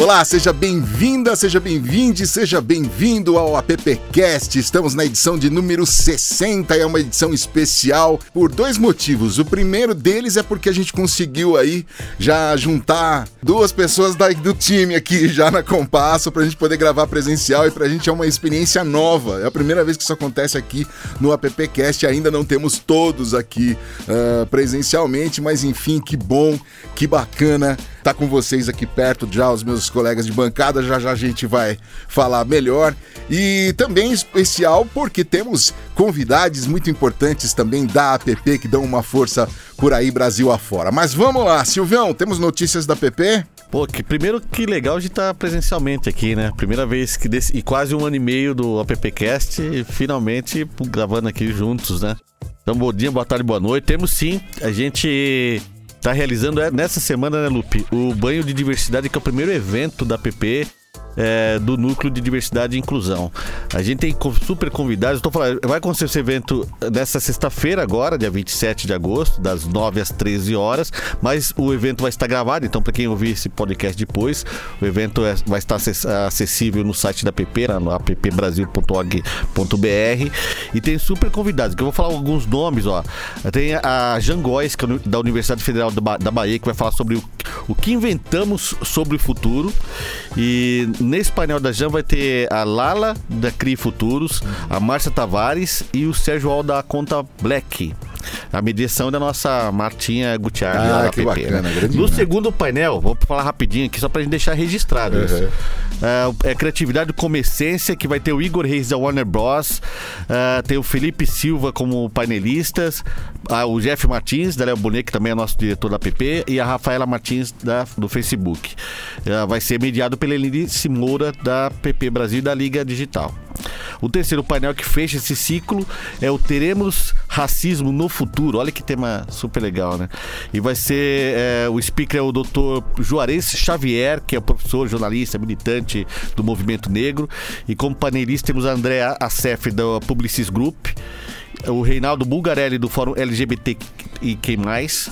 Olá, seja bem-vinda, seja bem-vinde, seja bem-vindo ao AppCast. Estamos na edição de número 60 e é uma edição especial por dois motivos. O primeiro deles é porque a gente conseguiu aí já juntar duas pessoas da, do time aqui já na Compasso pra gente poder gravar presencial e pra gente é uma experiência nova. É a primeira vez que isso acontece aqui no AppCast. Ainda não temos todos aqui uh, presencialmente, mas enfim, que bom, que bacana tá com vocês aqui perto já, os meus colegas de bancada, já já a gente vai falar melhor. E também especial porque temos convidados muito importantes também da app que dão uma força por aí Brasil afora. Mas vamos lá, Silvião, temos notícias da app? Pô, que, primeiro que legal de estar presencialmente aqui, né? Primeira vez que desse, e quase um ano e meio do AppCast e finalmente gravando aqui juntos, né? Então, bom dia, boa tarde, boa noite. Temos sim, a gente tá realizando é, nessa semana, né, Lupe, o Banho de Diversidade, que é o primeiro evento da PP é, do Núcleo de Diversidade e Inclusão. A gente tem super convidados. Estou falando, vai acontecer esse evento nessa sexta-feira, agora, dia 27 de agosto, das 9 às 13 horas. Mas o evento vai estar gravado, então, para quem ouvir esse podcast depois, o evento é, vai estar acessível no site da PP, no appbrasil.org.br. E tem super convidados, que eu vou falar alguns nomes, ó. Tem a Jan Góes, que é da Universidade Federal da Bahia, que vai falar sobre o, o que inventamos sobre o futuro. E nesse painel da Jam vai ter a Lala da CRI Futuros, a Márcia Tavares e o Sérgio Al da Conta Black. A mediação da nossa Martinha Gutiérrez. Ah, que PP, bacana. Né? No segundo painel, vou falar rapidinho aqui, só pra gente deixar registrado uhum. isso. É, é Criatividade como Essência, que vai ter o Igor Reis da Warner Bros. Uh, tem o Felipe Silva como painelistas, uh, o Jeff Martins, da Léo Bonet, que também é nosso diretor da PP, e a Rafaela Martins da, do Facebook. Uh, vai ser mediado pela Elinice Moura da PP Brasil e da Liga Digital. O terceiro painel que fecha esse ciclo é o Teremos Racismo no Futuro. Olha que tema super legal, né? E vai ser é, o speaker é o Dr. Juarez Xavier, que é professor, jornalista, militante do movimento negro. E como painelista temos a Andrea Acef da Publicis Group, o Reinaldo Bulgarelli do Fórum LGBT e quem mais.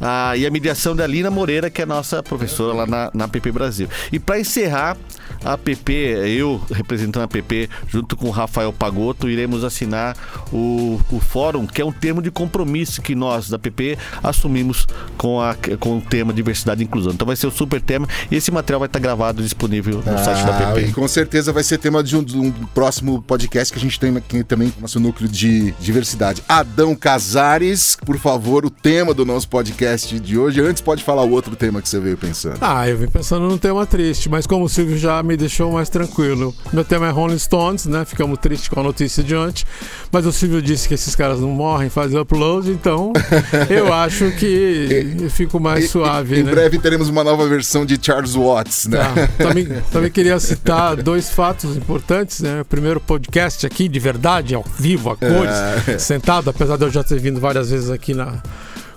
Ah, e a mediação da Lina Moreira, que é nossa professora lá na, na PP Brasil. E para encerrar, a PP, eu representando a PP, junto com o Rafael Pagotto, iremos assinar o, o fórum, que é um termo de compromisso que nós da PP assumimos com, a, com o tema diversidade e inclusão. Então vai ser o super tema e esse material vai estar gravado disponível no ah, site da PP. E com certeza vai ser tema de um, de um, próximo podcast que a gente tem aqui também, nosso núcleo de diversidade. Adão Casares, por favor, o tema do nosso podcast de hoje. Antes pode falar o outro tema que você veio pensando. Ah, eu vim pensando num tema triste, mas como o Silvio já me deixou mais tranquilo. Meu tema é Rolling Stones, né? Ficamos tristes com a notícia de ontem. Mas o Silvio disse que esses caras não morrem, fazem upload, então eu acho que eu fico mais suave. Em né? breve teremos uma nova versão de Charles Watts, né? Tá. Também, também queria citar dois fatos importantes, né? O primeiro podcast aqui, de verdade, ao vivo, a cores, é. sentado, apesar de eu já ter vindo várias vezes aqui na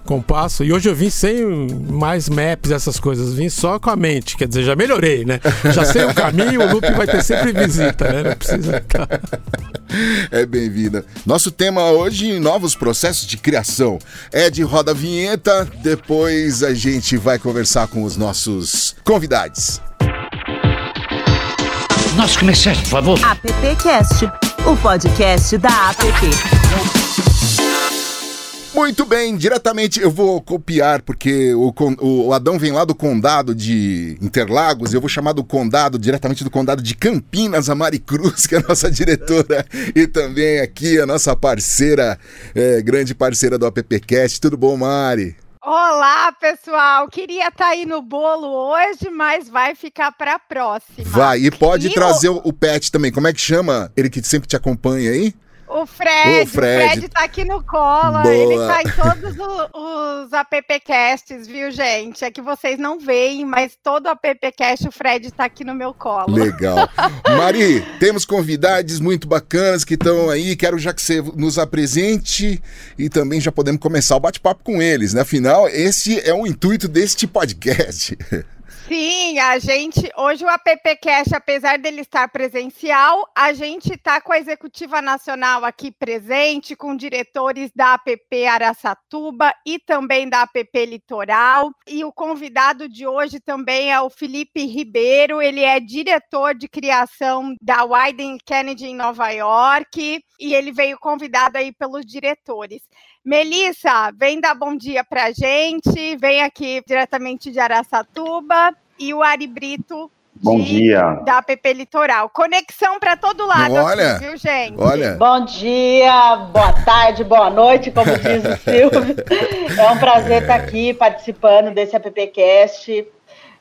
compasso. E hoje eu vim sem mais maps, essas coisas. Vim só com a mente. Quer dizer, já melhorei, né? Já sei o caminho, o loop vai ter sempre visita, né? Não precisa ficar. É bem-vinda. Nosso tema hoje, novos processos de criação. É de roda vinheta, depois a gente vai conversar com os nossos convidados. Nosso comerciante, por favor. AppCast, o podcast da App. Muito bem, diretamente eu vou copiar, porque o, o, Adão vem lá do condado de Interlagos, eu vou chamar do condado, diretamente do condado de Campinas, a Mari Cruz, que é a nossa diretora, e também aqui a nossa parceira, é, grande parceira do AppCast. Tudo bom, Mari? Olá, pessoal! Queria estar tá aí no bolo hoje, mas vai ficar para a próxima. Vai, e pode e trazer o... o pet também. Como é que chama? Ele que sempre te acompanha aí? O Fred, o Fred, Fred tá aqui no colo, Boa. ele tá em todos os, os appcasts, viu, gente? É que vocês não veem, mas todo appcast o Fred tá aqui no meu colo. Legal. Mari, temos convidados muito bacanas que estão aí, quero já que você nos apresente e também já podemos começar o bate-papo com eles, né? Afinal, esse é o intuito deste podcast. Sim, a gente, hoje o AppCast, apesar dele estar presencial, a gente está com a Executiva Nacional aqui presente, com diretores da APP Araçatuba e também da APP Litoral. E o convidado de hoje também é o Felipe Ribeiro, ele é diretor de criação da Wyden Kennedy em Nova York e ele veio convidado aí pelos diretores. Melissa, vem dar bom dia pra gente, vem aqui diretamente de Araçatuba, e o Ari Brito Bom dia. Da PP Litoral. Conexão para todo lado, olha, aqui, viu, gente? Olha. Bom dia, boa tarde, boa noite, como diz o Silvio. É um prazer estar aqui participando desse AppCast.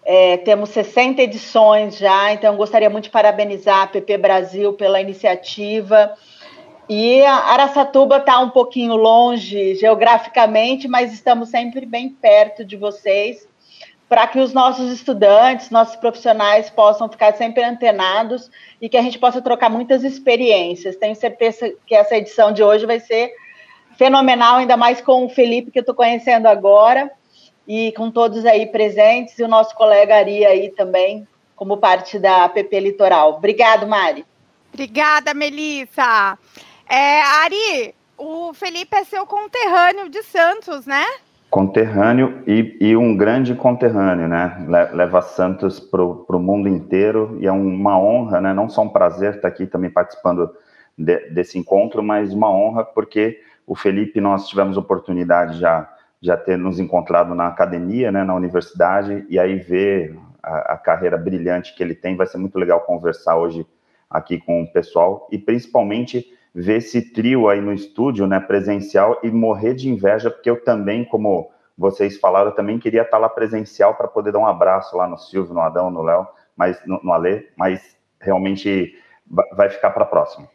É, temos 60 edições já, então gostaria muito de parabenizar a PP Brasil pela iniciativa. E Araçatuba está um pouquinho longe geograficamente, mas estamos sempre bem perto de vocês, para que os nossos estudantes, nossos profissionais possam ficar sempre antenados e que a gente possa trocar muitas experiências. Tenho certeza que essa edição de hoje vai ser fenomenal, ainda mais com o Felipe, que eu estou conhecendo agora, e com todos aí presentes, e o nosso colega Ari aí também, como parte da APP Litoral. Obrigado, Mari. Obrigada, Melissa. É, Ari, o Felipe é seu conterrâneo de Santos, né? Conterrâneo e, e um grande conterrâneo, né? Leva Santos para o mundo inteiro e é uma honra, né? Não só um prazer estar aqui também participando de, desse encontro, mas uma honra porque o Felipe nós tivemos oportunidade já já ter nos encontrado na academia, né, na universidade, e aí ver a, a carreira brilhante que ele tem, vai ser muito legal conversar hoje aqui com o pessoal e principalmente ver esse trio aí no estúdio, né, presencial e morrer de inveja, porque eu também, como vocês falaram, eu também queria estar lá presencial para poder dar um abraço lá no Silvio, no Adão, no Léo, mas no, no Alê, mas realmente vai ficar para a próxima.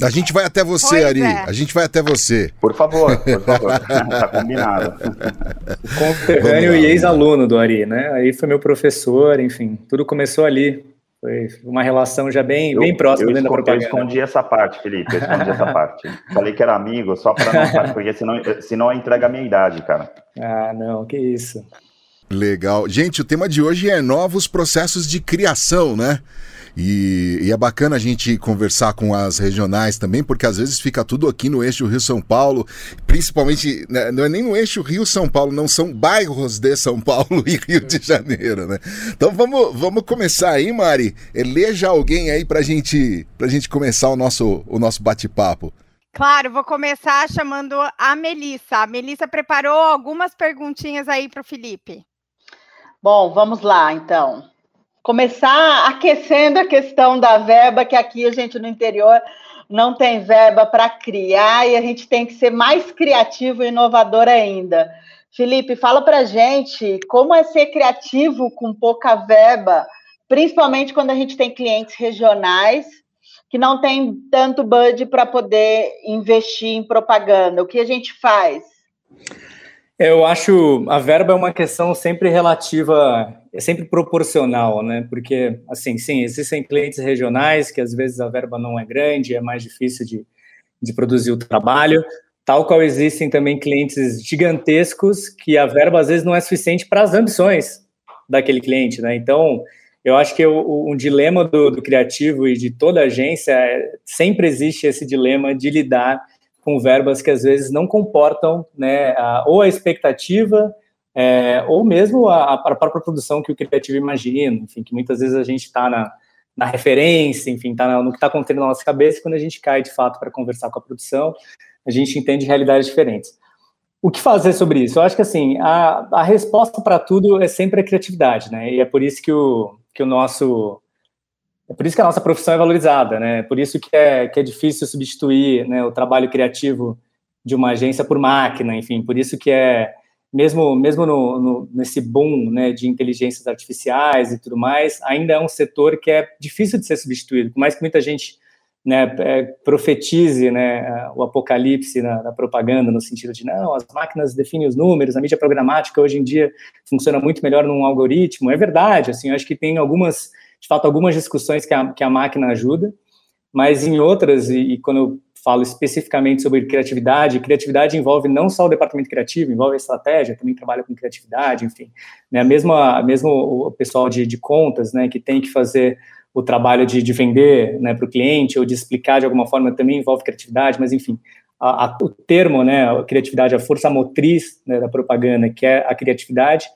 A gente vai até você, pois Ari. É. A gente vai até você. Por favor, por favor. tá combinado. Conterrâneo e ex-aluno do Ari, né? Aí foi meu professor, enfim, tudo começou ali. Foi uma relação já bem, eu, bem próxima eu dentro da propaganda. Eu escondi essa parte, Felipe, eu escondi essa parte. Falei que era amigo, só para não, porque senão, senão entrega a minha idade, cara. Ah, não, que isso. Legal. Gente, o tema de hoje é novos processos de criação, né? E, e, é bacana a gente conversar com as regionais também, porque às vezes fica tudo aqui no eixo Rio-São Paulo, principalmente, né, não é nem no eixo Rio-São Paulo, não são bairros de São Paulo e Rio de Janeiro, né? Então vamos, vamos começar aí, Mari. Eleja alguém aí pra gente, pra gente começar o nosso, o nosso bate-papo. Claro, vou começar chamando a Melissa. A Melissa preparou algumas perguntinhas aí para o Felipe. Bom, vamos lá, então começar aquecendo a questão da verba, que aqui a gente no interior não tem verba para criar e a gente tem que ser mais criativo e inovador ainda. Felipe, fala para gente como é ser criativo com pouca verba, principalmente quando a gente tem clientes regionais que não tem tanto budget para poder investir em propaganda. O que a gente faz? Eu acho a verba é uma questão sempre relativa, é sempre proporcional, né? Porque, assim, sim, existem clientes regionais que às vezes a verba não é grande, é mais difícil de, de produzir o trabalho, tal qual existem também clientes gigantescos que a verba às vezes não é suficiente para as ambições daquele cliente, né? Então, eu acho que o, um dilema do, do criativo e de toda agência é, sempre existe esse dilema de lidar com verbas que às vezes não comportam né, a, ou a expectativa é, ou mesmo a, a, própria produção que o criativo imagina, enfim, que muitas vezes a gente está na, na referência, enfim, está no que está acontecendo na nossa cabeça, e quando a gente cai de fato para conversar com a produção, a gente entende realidades diferentes. O que fazer sobre isso? Eu acho que assim, a, a resposta para tudo é sempre a criatividade, né? E é por isso que o, que o nosso é por isso que a nossa profissão é valorizada, né? É por isso que é, que é difícil substituir né, o trabalho criativo de uma agência por máquina, enfim, por isso que é mesmo mesmo no, no, nesse boom né, de inteligências artificiais e tudo mais, ainda é um setor que é difícil de ser substituído, por mais que muita gente né, é, profetize né, o apocalipse na, na, propaganda, no sentido de não, as máquinas definem os números, a mídia programática hoje em dia funciona muito melhor num algoritmo. É verdade, assim, eu acho que tem algumas de fato, algumas discussões que a, que a máquina ajuda, mas em outras, e, e, quando eu falo especificamente sobre criatividade. Criatividade envolve não só o departamento criativo, envolve a estratégia, também trabalha com criatividade, enfim. Né? Mesmo, a, mesmo o pessoal de, de contas, né, que tem que fazer o trabalho de, de vender né, para o cliente ou de explicar de alguma forma também envolve criatividade, mas enfim, a, a, o termo, né, a criatividade, a força motriz né, da propaganda, que é a criatividade,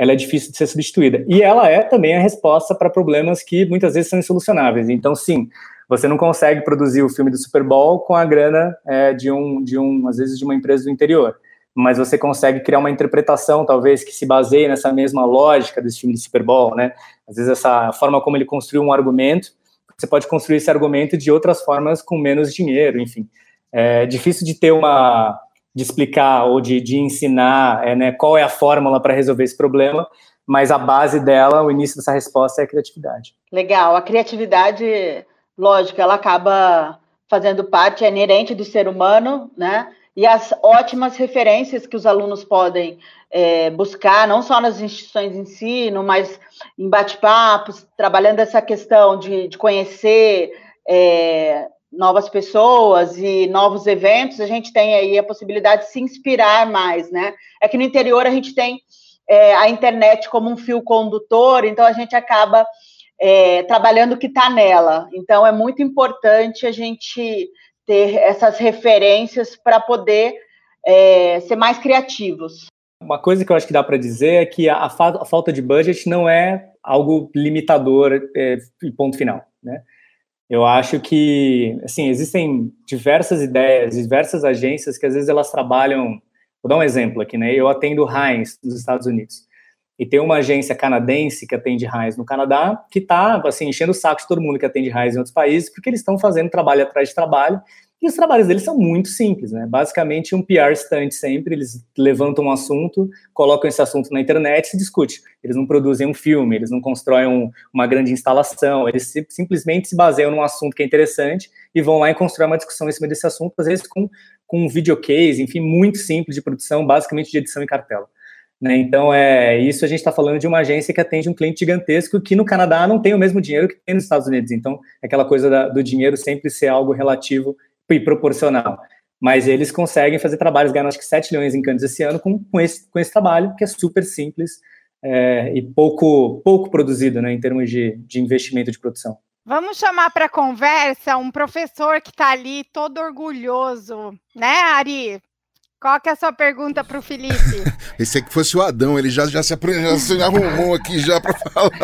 ela é difícil de ser substituída. E ela é também a resposta para problemas que muitas vezes são insolucionáveis. Então, sim, você não consegue produzir o filme do Super Bowl com a grana é, de um, de um, às vezes, de uma empresa do interior. Mas você consegue criar uma interpretação, talvez, que se baseie nessa mesma lógica desse filme do Super Bowl, né? Às vezes, essa forma como ele construiu um argumento, você pode construir esse argumento de outras formas com menos dinheiro, enfim. É difícil de ter uma, de explicar ou de, de ensinar é, né, qual é a fórmula para resolver esse problema, mas a base dela, o início dessa resposta é a criatividade. Legal, a criatividade lógico, ela acaba fazendo parte, é inerente do ser humano, né? E as ótimas referências que os alunos podem é, buscar, não só nas instituições de ensino, mas em bate-papos, trabalhando essa questão de, de conhecer é, novas pessoas e novos eventos, a gente tem aí a possibilidade de se inspirar mais, né? É que no interior a gente tem é, a internet como um fio condutor, então a gente acaba é, trabalhando o que está nela. Então, é muito importante a gente ter essas referências para poder é, ser mais criativos. Uma coisa que eu acho que dá para dizer é que a, a, falta de budget não é algo limitador é, e ponto final, né? Eu acho que, assim, existem diversas ideias, diversas agências que às vezes elas trabalham. Vou dar um exemplo aqui, né? Eu atendo Heinz nos Estados Unidos e tem uma agência canadense que atende RAIs no Canadá, que está assim, enchendo o saco de todo mundo que atende RAIs em outros países, porque eles estão fazendo trabalho atrás de trabalho, e os trabalhos deles são muito simples, né? Basicamente, um PR stunt sempre, eles levantam um assunto, colocam esse assunto na internet e se discute. Eles não produzem um filme, eles não constroem um, uma grande instalação, eles simplesmente se baseiam num assunto que é interessante e vão lá e constroem uma discussão em cima desse assunto, às vezes com, com um videocase, enfim, muito simples de produção, basicamente de edição e cartela. Né? Então, é isso a gente está falando de uma agência que atende um cliente gigantesco que no Canadá não tem o mesmo dinheiro que tem nos Estados Unidos. Então, é aquela coisa da, do dinheiro sempre ser algo relativo e proporcional. Mas eles conseguem fazer trabalhos, ganhando acho que 7 milhões em Cannes esse ano com, com, esse, com esse trabalho, que é super simples é, e pouco, pouco produzido né, em termos de, de investimento de produção. Vamos chamar para conversa um professor que está ali todo orgulhoso, né, Ari? Qual que é a sua pergunta para o Felipe? Esse aqui fosse o Adão, ele já, já, se, já se arrumou aqui já para falar.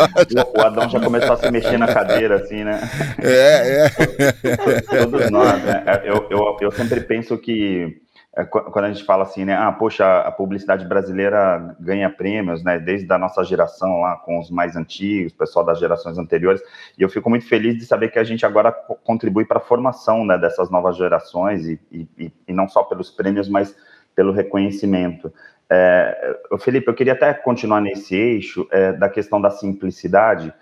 O, o, Adão já começou a se mexer na cadeira, assim, né? É, é. Todos nós, né? É, eu, eu, eu sempre penso que é, quando a gente fala assim, né? Ah, poxa, a publicidade brasileira ganha prêmios, né? Desde a nossa geração lá, com os mais antigos, pessoal das gerações anteriores. E eu fico muito feliz de saber que a gente agora contribui para a formação né, dessas novas gerações, e, e, e não só pelos prêmios, mas pelo reconhecimento. É, Felipe, eu queria até continuar nesse eixo é, da questão da simplicidade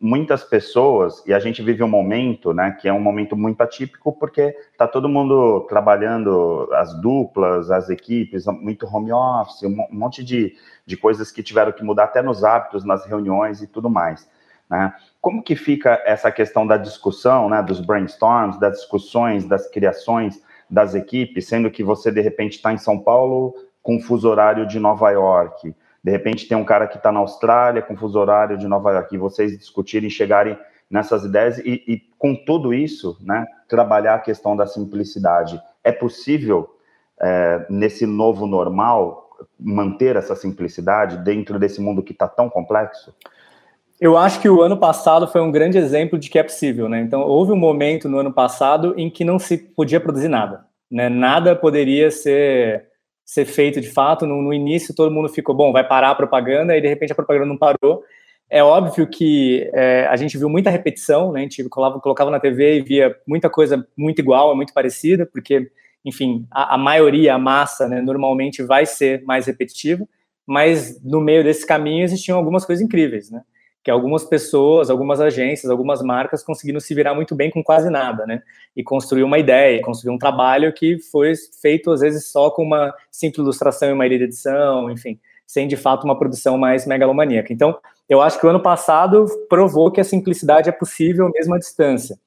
muitas pessoas, e a gente vive um momento, né, que é um momento muito atípico, porque está todo mundo trabalhando, as duplas, as equipes, muito home office, um monte de, de coisas que tiveram que mudar até nos hábitos, nas reuniões e tudo mais. Né? Como que fica essa questão da discussão, né, dos brainstorms, das discussões, das criações das equipes, sendo que você, de repente, está em São Paulo com fuso horário de Nova York, de repente tem um cara que está na Austrália, com fuso horário de Nova York, e vocês discutirem, chegarem nessas ideias e, e, com tudo isso, né, trabalhar a questão da simplicidade. É possível, é, nesse novo normal, manter essa simplicidade dentro desse mundo que está tão complexo? Eu acho que o ano passado foi um grande exemplo de que é possível, né? Então, houve um momento no ano passado em que não se podia produzir nada, né? Nada poderia ser ser feito de fato. No, no, início, todo mundo ficou, bom, vai parar a propaganda, e de repente a propaganda não parou. É óbvio que é, a gente viu muita repetição, né? A gente colocava, colocava na TV e via muita coisa muito igual, muito parecida, porque, enfim, a, a maioria, a massa, né, normalmente vai ser mais repetitiva, mas no meio desse caminho existiam algumas coisas incríveis, né? Que algumas pessoas, algumas agências, algumas marcas conseguiram se virar muito bem com quase nada, né? E construir uma ideia, construir um trabalho que foi feito às vezes só com uma simples ilustração e uma edição, enfim, sem de fato uma produção mais megalomaníaca. Então, eu acho que o ano passado provou que a simplicidade é possível mesmo à distância.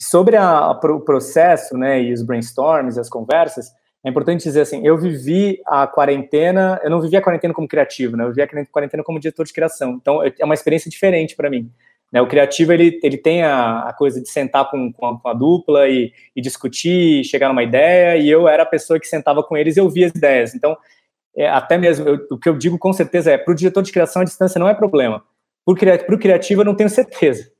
Sobre a, o processo, né, e os brainstorms, as conversas, é importante dizer assim, eu vivi a quarentena, eu não vivi a quarentena como criativo, né, eu vivi a quarentena como diretor de criação, então é uma experiência diferente para mim. Né, o criativo, ele, ele tem a, a coisa de sentar com, com, a, com a dupla e, e, discutir, chegar numa ideia, e eu era a pessoa que sentava com eles e ouvia as ideias, então, é, até mesmo, eu, o que eu digo com certeza é, para o diretor de criação, a distância não é problema, para o criativo eu não tenho certeza,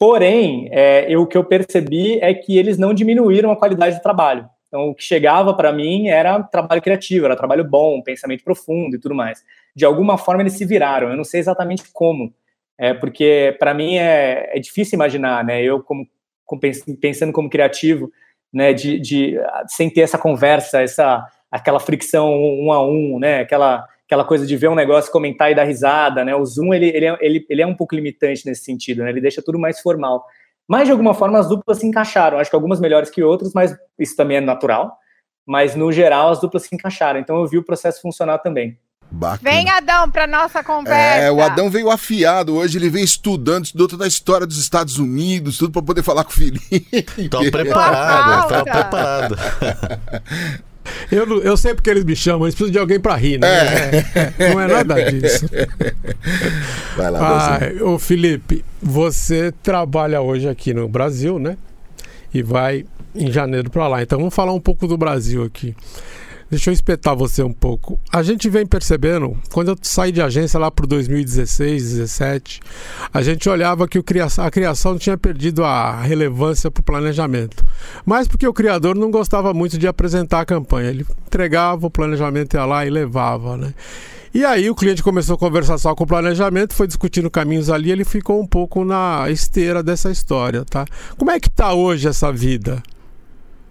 Porém, é, eu, o que eu percebi é que eles não diminuíram a qualidade do trabalho. Então, o que chegava para mim era trabalho criativo, era trabalho bom, pensamento profundo e tudo mais. De alguma forma, eles se viraram. Eu não sei exatamente como, é, porque para mim é, é, difícil imaginar, né? Eu, como, como, pensando como criativo, né, de, de, sem ter essa conversa, essa aquela fricção um a um, né? Aquela aquela coisa de ver um negócio, comentar e dar risada, né? O Zoom, ele, ele, é, ele, ele é um pouco limitante nesse sentido, né? Ele deixa tudo mais formal. Mas, de alguma forma, as duplas se encaixaram. Acho que algumas melhores que outras, mas isso também é natural. Mas, no geral, as duplas se encaixaram. Então, eu vi o processo funcionar também. Bacana. Vem, Adão, para nossa conversa. É, o Adão veio afiado hoje, ele vem estudando, estudou toda a história dos Estados Unidos, tudo para poder falar com o Felipe. Tô preparado, tô preparado. Eu, eu sei porque eles me chamam, eles precisam de alguém para rir, né? É. Não é nada disso. Vai lá, ah, Ô Felipe, você trabalha hoje aqui no Brasil, né? E vai em janeiro para lá. Então vamos falar um pouco do Brasil aqui. Deixa eu espetar você um pouco. A gente vem percebendo, quando eu saí de agência lá para 2016, 2017, a gente olhava que a criação tinha perdido a relevância para o planejamento. Mas porque o criador não gostava muito de apresentar a campanha. Ele entregava o planejamento, ia lá e levava, né? E aí o cliente começou a conversar só com o planejamento, foi discutindo caminhos ali, ele ficou um pouco na esteira dessa história, tá? Como é que está hoje essa vida?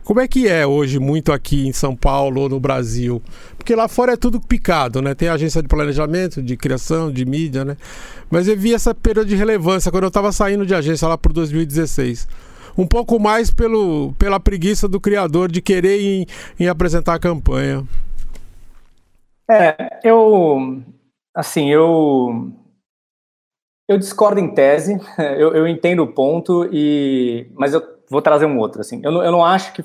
Como é que é hoje muito aqui em São Paulo ou no Brasil? Porque lá fora é tudo picado, né? Tem agência de planejamento, de criação, de mídia, né? Mas eu vi essa perda de relevância quando eu estava saindo de agência lá por 2016. Um pouco mais pelo, pela preguiça do criador de querer em, em apresentar a campanha. É, eu. Assim, eu. Eu discordo em tese, eu, eu entendo o ponto, e, mas eu vou trazer um outro. Assim. Eu, não, eu não acho que,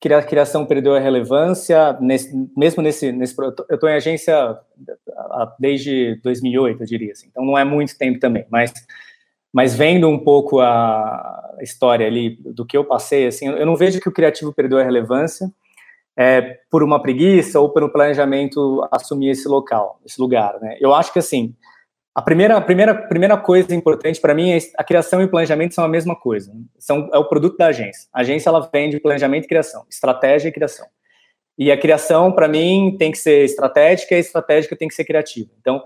que, a criação perdeu a relevância, nesse, mesmo nesse, nesse. Eu estou em agência desde 2008, eu diria. Assim, então não é muito tempo também, mas, mas vendo um pouco a história ali do que eu passei, assim, eu não vejo que o criativo perdeu a relevância. É, por uma preguiça ou pelo planejamento assumir esse local, esse lugar, né? Eu acho que assim, a primeira, a primeira, primeira coisa importante para mim é a criação e o planejamento são a mesma coisa. São, é o produto da agência. A agência ela vende planejamento e criação, estratégia e criação. E a criação, para mim, tem que ser estratégica e a estratégica tem que ser criativa. Então,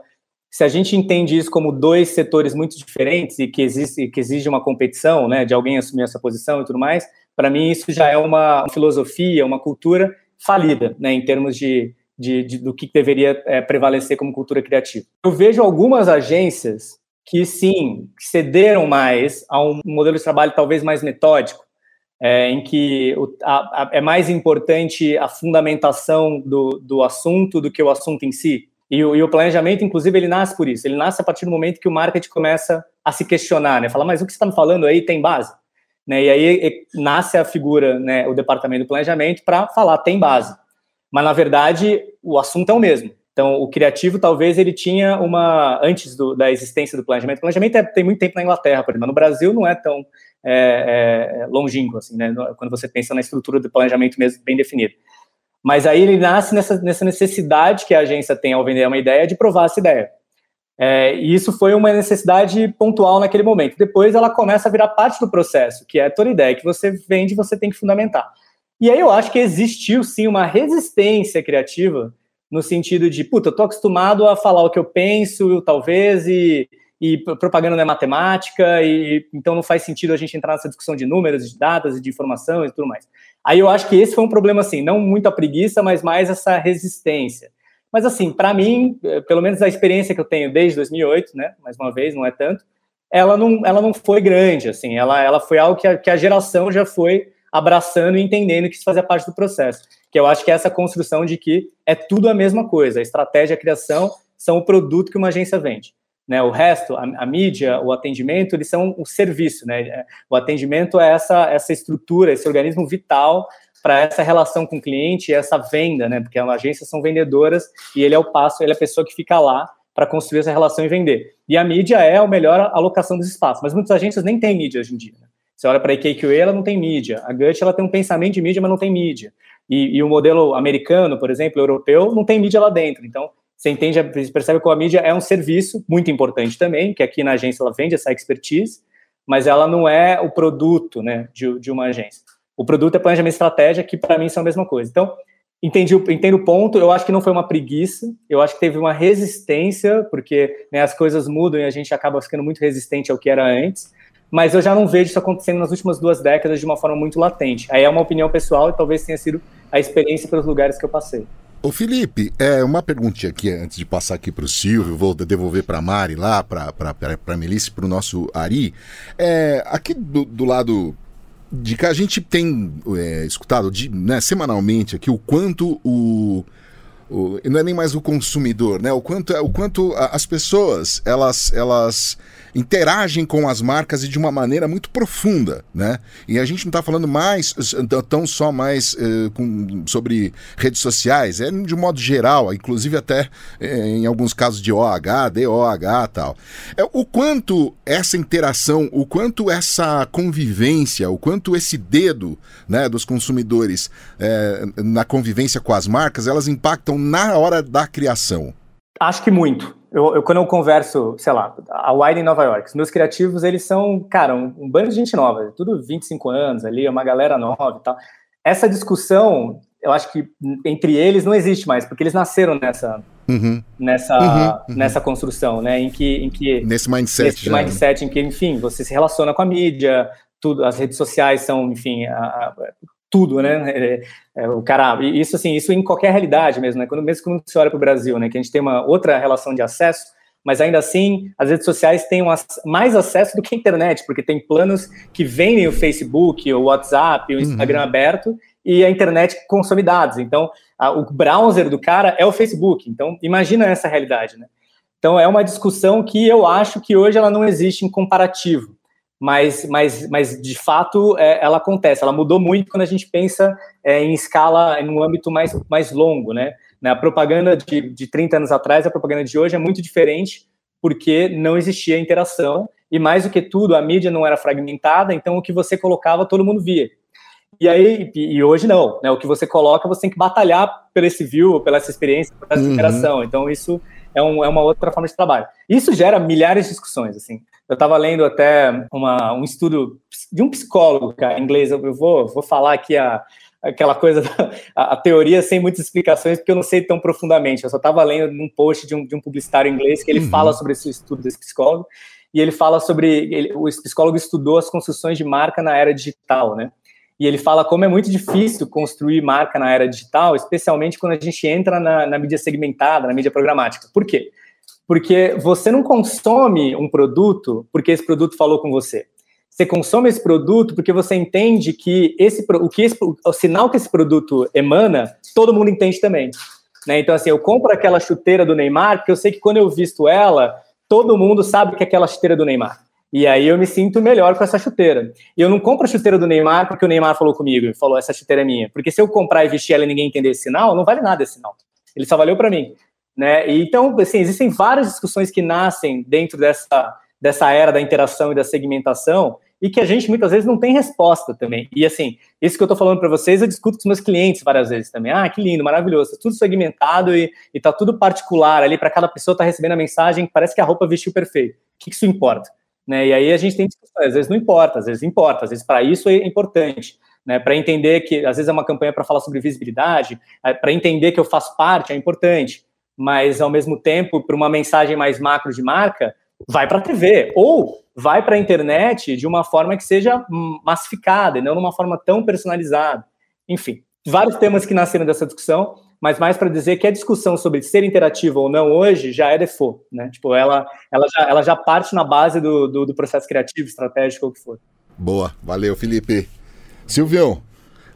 se a gente entende isso como dois setores muito diferentes e que existe que exige uma competição, né, de alguém assumir essa posição e tudo mais, para mim isso já é uma filosofia, uma cultura falida, né, em termos de, de, de, do que deveria é, prevalecer como cultura criativa. Eu vejo algumas agências que, sim, cederam mais a um modelo de trabalho talvez mais metódico, é, em que o, a, a, é mais importante a fundamentação do, do assunto do que o assunto em si. E o, e o, planejamento, inclusive, ele nasce por isso. Ele nasce a partir do momento que o marketing começa a se questionar, né? Falar, mas o que você está me falando aí tem base? Né? E aí nasce a figura, né, o departamento do planejamento, para falar, tem base mas na verdade o assunto é o mesmo. Então, o criativo talvez ele tinha uma antes do, da existência do planejamento. O planejamento é, tem muito tempo na Inglaterra, por exemplo, no Brasil não é tão é, é, longínquo assim, né? Quando você pensa na estrutura do planejamento mesmo bem definido. Mas aí ele nasce nessa, nessa necessidade que a agência tem ao vender uma ideia de provar essa ideia. É, e isso foi uma necessidade pontual naquele momento. Depois ela começa a virar parte do processo, que é toda ideia que você vende, você tem que fundamentar. E aí eu acho que existiu sim uma resistência criativa no sentido de, puta, eu tô acostumado a falar o que eu penso, talvez, e, e propaganda não é matemática, e então não faz sentido a gente entrar nessa discussão de números, de datas, de informação e tudo mais. Aí eu acho que esse foi um problema, assim, não muita preguiça, mas mais essa resistência. Mas, assim, para mim, eh, pelo menos a experiência que eu tenho desde 2008, né, mais uma vez, não é tanto, ela não, ela não foi grande, assim, ela, ela foi algo que a, que a geração já foi abraçando e entendendo que isso fazia parte do processo. Que eu acho que é essa construção de que é tudo a mesma coisa. A estratégia a criação são o produto que uma agência vende. Né? O resto, a, a, mídia, o atendimento, eles são o serviço. Né? É, o atendimento é essa, essa estrutura, esse organismo vital para essa relação com o cliente e essa venda, né? porque as agências são vendedoras e ele é o passo, ele é a pessoa que fica lá para construir essa relação e vender. E a mídia é a melhor alocação dos espaços, mas muitas agências nem têm mídia hoje em dia. Né? Você olha para a IKQA, ela não tem mídia. A Gut, ela tem um pensamento de mídia, mas não tem mídia. E, e, o modelo americano, por exemplo, europeu, não tem mídia lá dentro. Então, você entende, você percebe que a mídia é um serviço muito importante também, que aqui na agência ela vende essa expertise, mas ela não é o produto né, de, de uma agência. O produto é planejamento e estratégia, que para mim são a mesma coisa. Então, entendi, entendo o ponto, eu acho que não foi uma preguiça, eu acho que teve uma resistência, porque né, as coisas mudam e a gente acaba ficando muito resistente ao que era antes, mas eu já não vejo isso acontecendo nas últimas duas décadas de uma forma muito latente. Aí é uma opinião pessoal e talvez tenha sido a experiência pelos lugares que eu passei. Ô Felipe, é uma perguntinha aqui antes de passar aqui para o Silvio, vou devolver para Mari lá, para a Melissa, para o nosso Ari. É, aqui do, do, lado de cá a gente tem é, escutado de, né, semanalmente aqui o quanto o, o, não é nem mais o consumidor, né? O quanto, o quanto as pessoas elas elas interagem com as marcas e de uma maneira muito profunda, né? E a gente não está falando mais tão só mais eh, com, sobre redes sociais, é de modo geral, inclusive até eh, em alguns casos de OH, DOH tal. É, o quanto essa interação, o quanto essa convivência, o quanto esse dedo né, dos consumidores eh, na convivência com as marcas, elas impactam na hora da criação. Acho que muito eu, eu, quando eu converso, sei lá, a Wide em Nova York, os meus criativos, eles são, cara, um, um bando de gente nova, tudo 25 anos ali, uma galera nova e tal. Essa discussão, eu acho que entre eles não existe mais, porque eles nasceram nessa uhum. nessa uhum, uhum. nessa construção, né, em que em que nesse mindset, nesse já, mindset né? em que, enfim, você se relaciona com a mídia, tudo, as redes sociais são, enfim, a, a, tudo, né? É, é, o cara, isso assim, isso em qualquer realidade mesmo, né? Quando mesmo quando você olha para o Brasil, né, que a gente tem uma outra relação de acesso, mas ainda assim as redes sociais têm um, mais acesso do que a internet, porque tem planos que vendem o Facebook, o WhatsApp, o Instagram uhum. aberto e a internet consome dados. Então, a, o browser do cara é o Facebook. Então, imagina essa realidade, né? Então, é uma discussão que eu acho que hoje ela não existe em comparativo mas, mas, mas de fato é, ela acontece. Ela mudou muito quando a gente pensa é, em escala, em um âmbito mais, mais longo, né? A propaganda de, de 30 anos atrás, a propaganda de hoje é muito diferente, porque não existia interação, e mais do que tudo, a mídia não era fragmentada, então o que você colocava, todo mundo via. E aí, e hoje não, né? O que você coloca, você tem que batalhar pelo esse view, pela essa experiência, por essa uhum. interação. Então, isso é, um, é uma outra forma de trabalho. Isso gera milhares de discussões, assim. Eu estava lendo até uma, um estudo de um psicólogo, cara, em inglês. Eu vou, vou falar aqui a, aquela coisa, da, a, a, teoria sem muitas explicações, porque eu não sei tão profundamente. Eu só estava lendo num post de um, de um publicitário inglês que ele uhum. fala sobre esse estudo desse psicólogo. E ele fala sobre. Ele, o psicólogo estudou as construções de marca na era digital, né? E ele fala como é muito difícil construir marca na era digital, especialmente quando a gente entra na, na mídia segmentada, na mídia programática. Por quê? Porque você não consome um produto porque esse produto falou com você. Você consome esse produto porque você entende que esse o que esse, o sinal que esse produto emana, todo mundo entende também. Né? Então, assim, eu compro aquela chuteira do Neymar porque eu sei que quando eu visto ela, todo mundo sabe que é aquela chuteira do Neymar. E aí eu me sinto melhor com essa chuteira. E eu não compro a chuteira do Neymar porque o Neymar falou comigo e falou, essa chuteira é minha. Porque se eu comprar e vestir ela e ninguém entender esse sinal, não vale nada esse sinal. Ele só valeu para mim. Né? Então, assim, existem várias discussões que nascem dentro dessa, dessa era da interação e da segmentação e que a gente muitas vezes não tem resposta também. E assim, isso que eu estou falando para vocês, eu discuto com os meus clientes várias vezes também. Ah, que lindo, maravilhoso, tá tudo segmentado e, e tá tudo particular ali para cada pessoa tá recebendo a mensagem, parece que a roupa vestiu perfeito. O que, que isso importa? Né? E aí a gente tem discussões, às vezes não importa, às vezes importa, às vezes para isso é importante. Né, para entender que às vezes é uma campanha para falar sobre visibilidade, é, para entender que eu faço parte é importante mas ao mesmo tempo, para uma mensagem mais macro de marca, vai para a TV ou vai para a internet de uma forma que seja massificada e não de uma forma tão personalizada. Enfim, vários temas que nasceram dessa discussão, mas mais para dizer que a discussão sobre ser interativa ou não hoje já é default, né? Tipo, ela, ela, já, ela já parte na base do, do, do processo criativo, estratégico, ou o que for. Boa, valeu, Felipe. Silvio,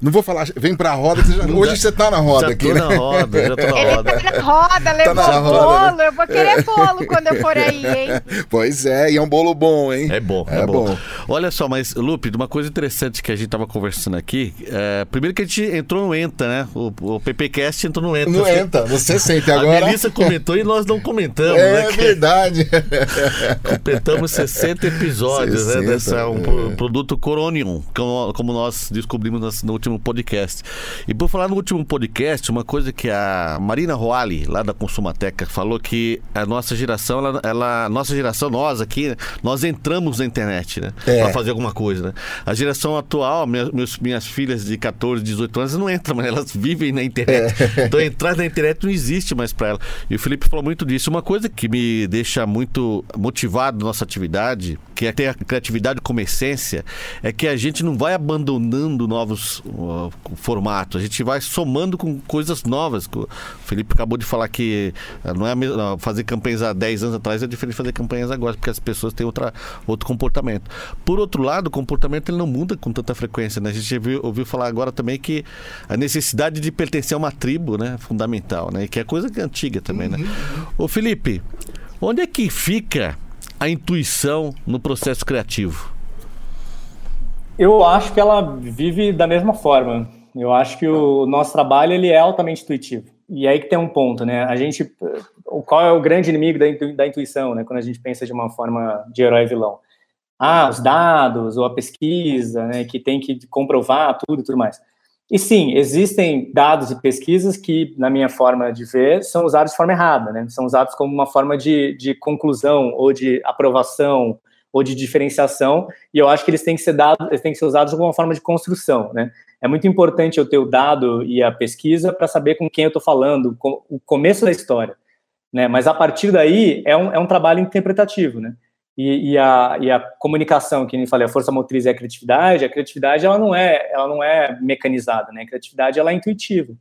Não vou falar, vem pra roda. Você já, hoje você tá na roda já aqui, tô né? na roda, já tô na Ele roda. tá na roda, levou na roda, bolo. né? Eu vou querer bolo quando eu for aí, hein? Pois é, e é um bolo bom, hein? É bom, é, É bom. bom. Olha só, mas, Lupe, uma coisa interessante que a gente tava conversando aqui. é, primeiro que a gente entrou no ENTA, né? O, o PPCast entrou no ENTA. Não entra, você sente agora. A Melissa comentou e nós não comentamos, É né? Que verdade. completamos 60 episódios, 60, né? Dessa, um é. pro- produto Coronium, como, como nós descobrimos nas- no último podcast. E por falar no último podcast, uma coisa que a Marina Roali, lá da Consumateca, falou que a nossa geração, ela, ela- nossa geração, nós aqui, nós entramos na internet, né? É. Pra fazer alguma coisa, né? A geração atual, minha- meus, minhas filhas de 14, 18 anos, não entram, mas elas vivem na internet. É. Então entrar na internet não existe mais pra ela. E o Felipe falou muito disso. Uma coisa que me deixa muito motivado na nossa atividade, que é ter a criatividade como essência, é que a gente não vai abandonando novos uh, formatos, a gente vai somando com coisas novas. O Felipe acabou de falar que uh, não é fazer campanhas há 10 anos atrás é diferente de fazer campanhas agora, porque as pessoas têm outra, outro comportamento. Por outro lado, o comportamento ele não muda com tanta frequência. Né? A gente viu- ouviu falar agora também que a necessidade de pertencer a uma tribo né, é fundamental, né? Que é coisa é antiga também, né? Ô Felipe, onde é que fica a intuição no processo criativo? Eu acho que ela vive da mesma forma. Eu acho que o nosso trabalho ele é altamente intuitivo. E aí que tem um ponto, né? A gente, qual é o grande inimigo da, intu- da intuição, né? Quando a gente pensa de uma forma de herói vilão. Ah, os dados ou a pesquisa, né? Que tem que comprovar tudo e tudo mais. E sim, existem dados e pesquisas que, na minha forma de ver, são usados de forma errada, né? São usados como uma forma de, de conclusão ou de aprovação ou de diferenciação, e eu acho que eles têm que ser dados, eles têm que ser usados como uma forma de construção, né? É muito importante eu ter o dado e a pesquisa para saber com quem eu estou falando, com, o começo da história, né? Mas a partir daí é um, é um trabalho interpretativo, né? E, e, a, e a comunicação, que nem falei, a força motriz e a criatividade, a criatividade ela não é, ela não é mecanizada, né? A criatividade ela é intuitiva.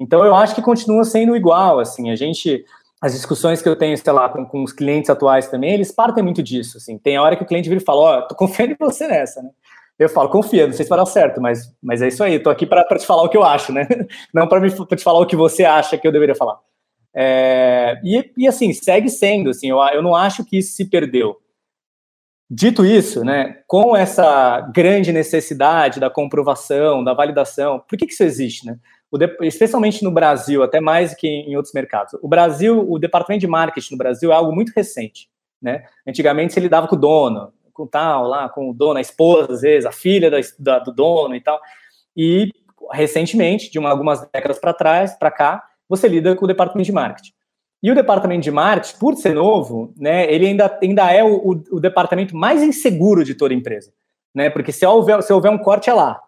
Então eu acho que continua sendo igual, assim, a gente as discussões que eu tenho, sei lá, com, com os clientes atuais também, eles partem muito disso, assim. Tem hora que o cliente vira e fala, ó, oh, tô confiando em você nessa, né? Eu falo, confia, não sei se vai dar certo, mas, mas é isso aí, tô aqui para te falar o que eu acho, né? Não para te falar o que você acha que eu deveria falar. É, e, e, assim, segue sendo, assim, eu, eu não acho que isso se perdeu. Dito isso, né, com essa grande necessidade da comprovação, da validação, por que, que isso existe, né? Especialmente no Brasil, até mais que em outros mercados. O Brasil, o departamento de marketing no Brasil é algo muito recente, né? Antigamente você lidava com o dono, com tal lá, com o dono, a esposa às vezes, a filha da, da, do dono e tal. E recentemente, de uma, algumas décadas para trás, para cá, você lida com o departamento de marketing. E o departamento de marketing, por ser novo, né, ele ainda, ainda é o, o, o departamento mais inseguro de toda empresa, né? Porque se houver, se houver um corte é lá,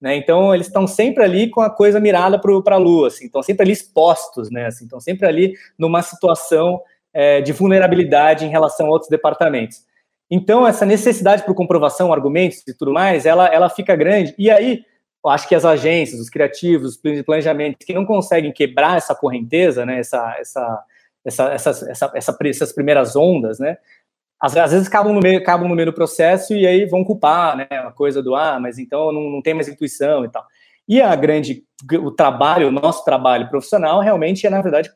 né? Então eles estão sempre ali com a coisa mirada para a lua, assim, estão sempre ali expostos, né? Assim, estão sempre ali numa situação é, de vulnerabilidade em relação a outros departamentos. Então essa necessidade por comprovação, argumentos e tudo mais, ela, ela fica grande. E aí eu acho que as agências, os criativos, os planejamentos que não conseguem quebrar essa correnteza, né? Essa, essa, essa, essas, essa, essa, essas primeiras ondas, né? Às, às, vezes acabam no, meio, acabam no meio do processo e aí vão culpar, né? A coisa do, ah, mas então não, não tem mais intuição e tal. E a grande, o trabalho, o nosso trabalho profissional realmente é, na verdade,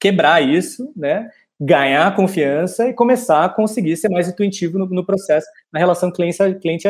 quebrar isso, né? Ganhar confiança e começar a conseguir ser mais intuitivo no, no processo, na relação cliente, cliente.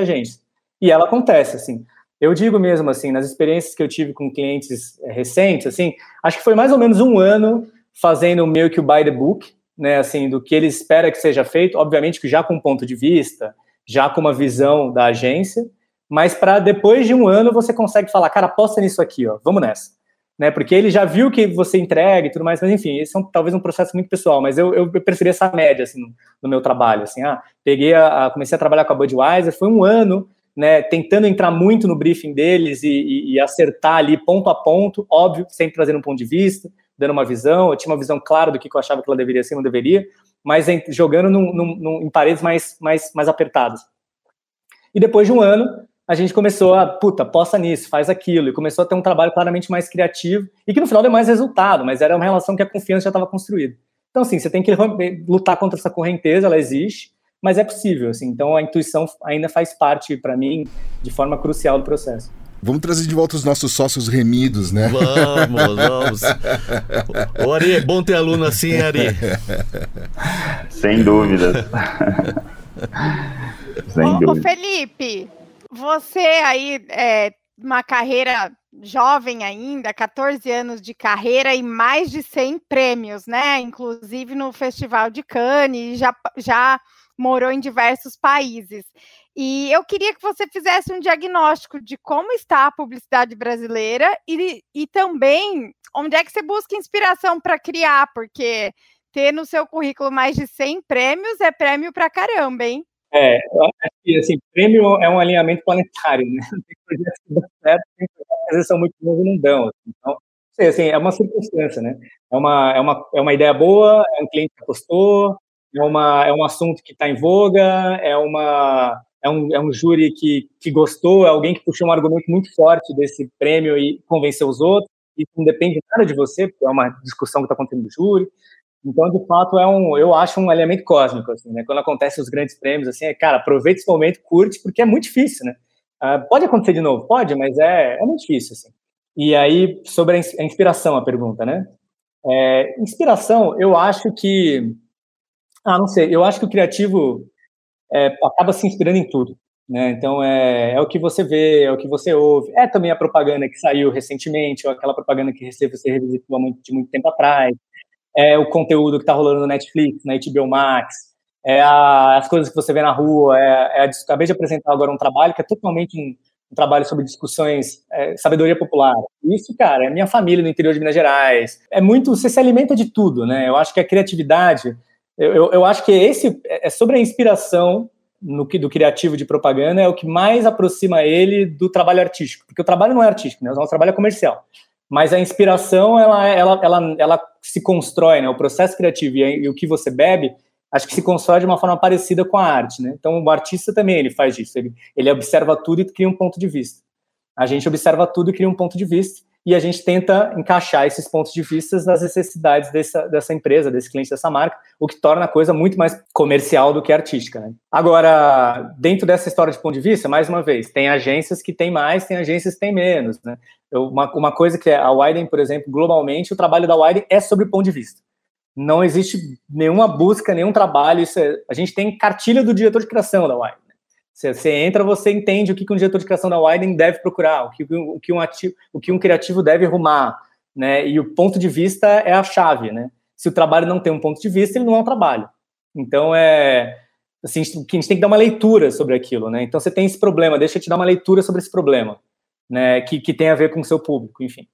E ela acontece, assim. Eu digo mesmo, assim, nas experiências que eu tive com clientes recentes, assim, acho que foi mais ou menos um ano fazendo meio que o by the book, né, assim, do que ele espera que seja feito, obviamente que já com um ponto de vista, já com uma visão da agência, mas para depois de um ano você consegue falar, cara, aposta nisso aqui, ó, vamos nessa, né, porque ele já viu que você entrega e tudo mais, mas enfim, esse é um, talvez um processo muito pessoal, mas eu, eu percebi essa média, assim, no, no meu trabalho, assim, ah, peguei a, a, comecei a trabalhar com a Budweiser, foi um ano, né, tentando entrar muito no briefing deles e, e, e acertar ali ponto a ponto, óbvio, sempre trazendo um ponto de vista, dando uma visão, eu tinha uma visão clara do que eu achava que ela deveria ser, não deveria, mas em, jogando num, num, num, em paredes mais, mais, mais apertadas. E depois de um ano, a gente começou a, puta, posta nisso, faz aquilo, e começou a ter um trabalho claramente mais criativo, e que no final deu mais resultado, mas era uma relação que a confiança já estava construída. Então, assim, você tem que lutar contra essa correnteza, ela existe, mas é possível, assim, então a intuição ainda faz parte, para mim, de forma crucial do processo. Vamos trazer de volta os nossos sócios remidos, né? Vamos, vamos. Ô, Ari, é bom ter aluno assim, Ari. Sem dúvidas. Sem ô, dúvida. Ô, Felipe, você aí, é, uma carreira jovem ainda, 14 anos de carreira e mais de 100 prêmios, né? Inclusive no Festival de Cannes, já, já morou em diversos países. E eu queria que você fizesse um diagnóstico de como está a publicidade brasileira e, e também onde é que você busca inspiração para criar, porque ter no seu currículo mais de 100 prêmios é prêmio para caramba, hein? É, assim, prêmio é um alinhamento planetário, né? Tem projetos que dão certo, tem projetos que são muito bons e não dão. Assim. Então, assim, é uma circunstância, né? É uma, é, uma, é uma ideia boa, é um cliente que apostou, é, uma, é um assunto que está em voga, é, uma, é, um, é um júri que, que gostou, é alguém que puxou um argumento muito forte desse prêmio e convenceu os outros. Isso não depende nada de você, porque é uma discussão que está acontecendo no júri. Então, de fato, é um, eu acho um elemento cósmico, assim, né? Quando acontecem os grandes prêmios, assim, é, cara, aproveita esse momento, curte, porque é muito difícil, né? Uh, pode acontecer de novo? Pode, mas é, é muito difícil, assim. E aí, sobre a inspiração, a pergunta, né? É, inspiração, eu acho que... Ah, não sei, eu acho que o criativo é, acaba se inspirando em tudo, né? Então, é, é o que você vê, é o que você ouve. É também a propaganda que saiu recentemente, ou aquela propaganda que você revisitou de muito tempo atrás é o conteúdo que está rolando no Netflix, na HBO Max, é a, as coisas que você vê na rua. É, é acabei de apresentar agora um trabalho que é totalmente um, um trabalho sobre discussões, é, sabedoria popular. Isso, cara, é minha família no interior de Minas Gerais. É muito, você se alimenta de tudo, né? Eu acho que a criatividade, eu, eu, eu acho que esse é sobre a inspiração no que do criativo de propaganda é o que mais aproxima ele do trabalho artístico, porque o trabalho não é artístico, né? O nosso trabalho é comercial mas a inspiração ela, ela, ela, ela se constrói, né? O processo criativo e, e, o que você bebe, acho que se constrói de uma forma parecida com a arte, né? Então o artista também ele faz isso, ele, ele observa tudo e cria um ponto de vista. A gente observa tudo e cria um ponto de vista e a gente tenta encaixar esses pontos de vista nas necessidades dessa, dessa empresa, desse cliente, dessa marca, o que torna a coisa muito mais comercial do que artística. Né? Agora, dentro dessa história de ponto de vista, mais uma vez, tem agências que têm mais, tem agências que têm menos. Né? Eu, uma, uma coisa que é a Widen, por exemplo, globalmente, o trabalho da Widen é sobre ponto de vista. Não existe nenhuma busca, nenhum trabalho. Isso é, a gente tem cartilha do diretor de criação da Widen. Você, você entra, você entende o que, que um diretor de criação da Widen deve procurar, o que, o, que um ativo, o que um criativo deve arrumar, né? E o ponto de vista é a chave, né? Se o trabalho não tem um ponto de vista, ele não é um trabalho. Então é assim, a gente, tem que dar uma leitura sobre aquilo, né? Então você tem esse problema, deixa eu te dar uma leitura sobre esse problema, né? Que, que tem a ver com o seu público, enfim.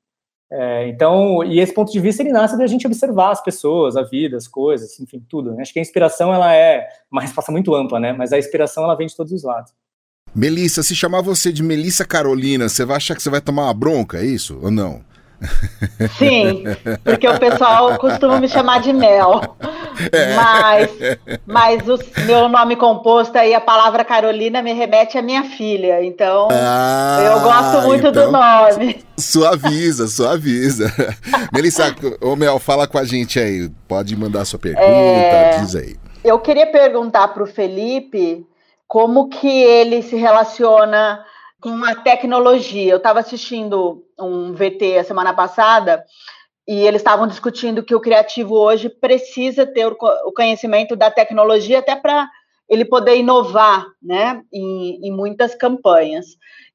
É, então, e esse ponto de vista ele nasce da gente observar as pessoas, a vida, as coisas, enfim, tudo. Né? Acho que a inspiração ela é uma resposta muito ampla, né? Mas a inspiração ela vem de todos os lados. Melissa, se chamar você de Melissa Carolina, você vai achar que você vai tomar uma bronca, é isso ou não? Sim, porque o pessoal costuma me chamar de Mel. É. Mas, mas o meu nome composto aí, a palavra Carolina, me remete à minha filha. Então, ah, eu gosto muito então, do nome. Suaviza, suaviza. Melissa, ô Mel, fala com a gente aí. Pode mandar sua pergunta, é, diz aí. Eu queria perguntar para o Felipe como que ele se relaciona com a tecnologia. Eu estava assistindo um VT a semana passada e eles estavam discutindo que o criativo hoje precisa ter o conhecimento da tecnologia até para ele poder inovar, né, em, em, muitas campanhas.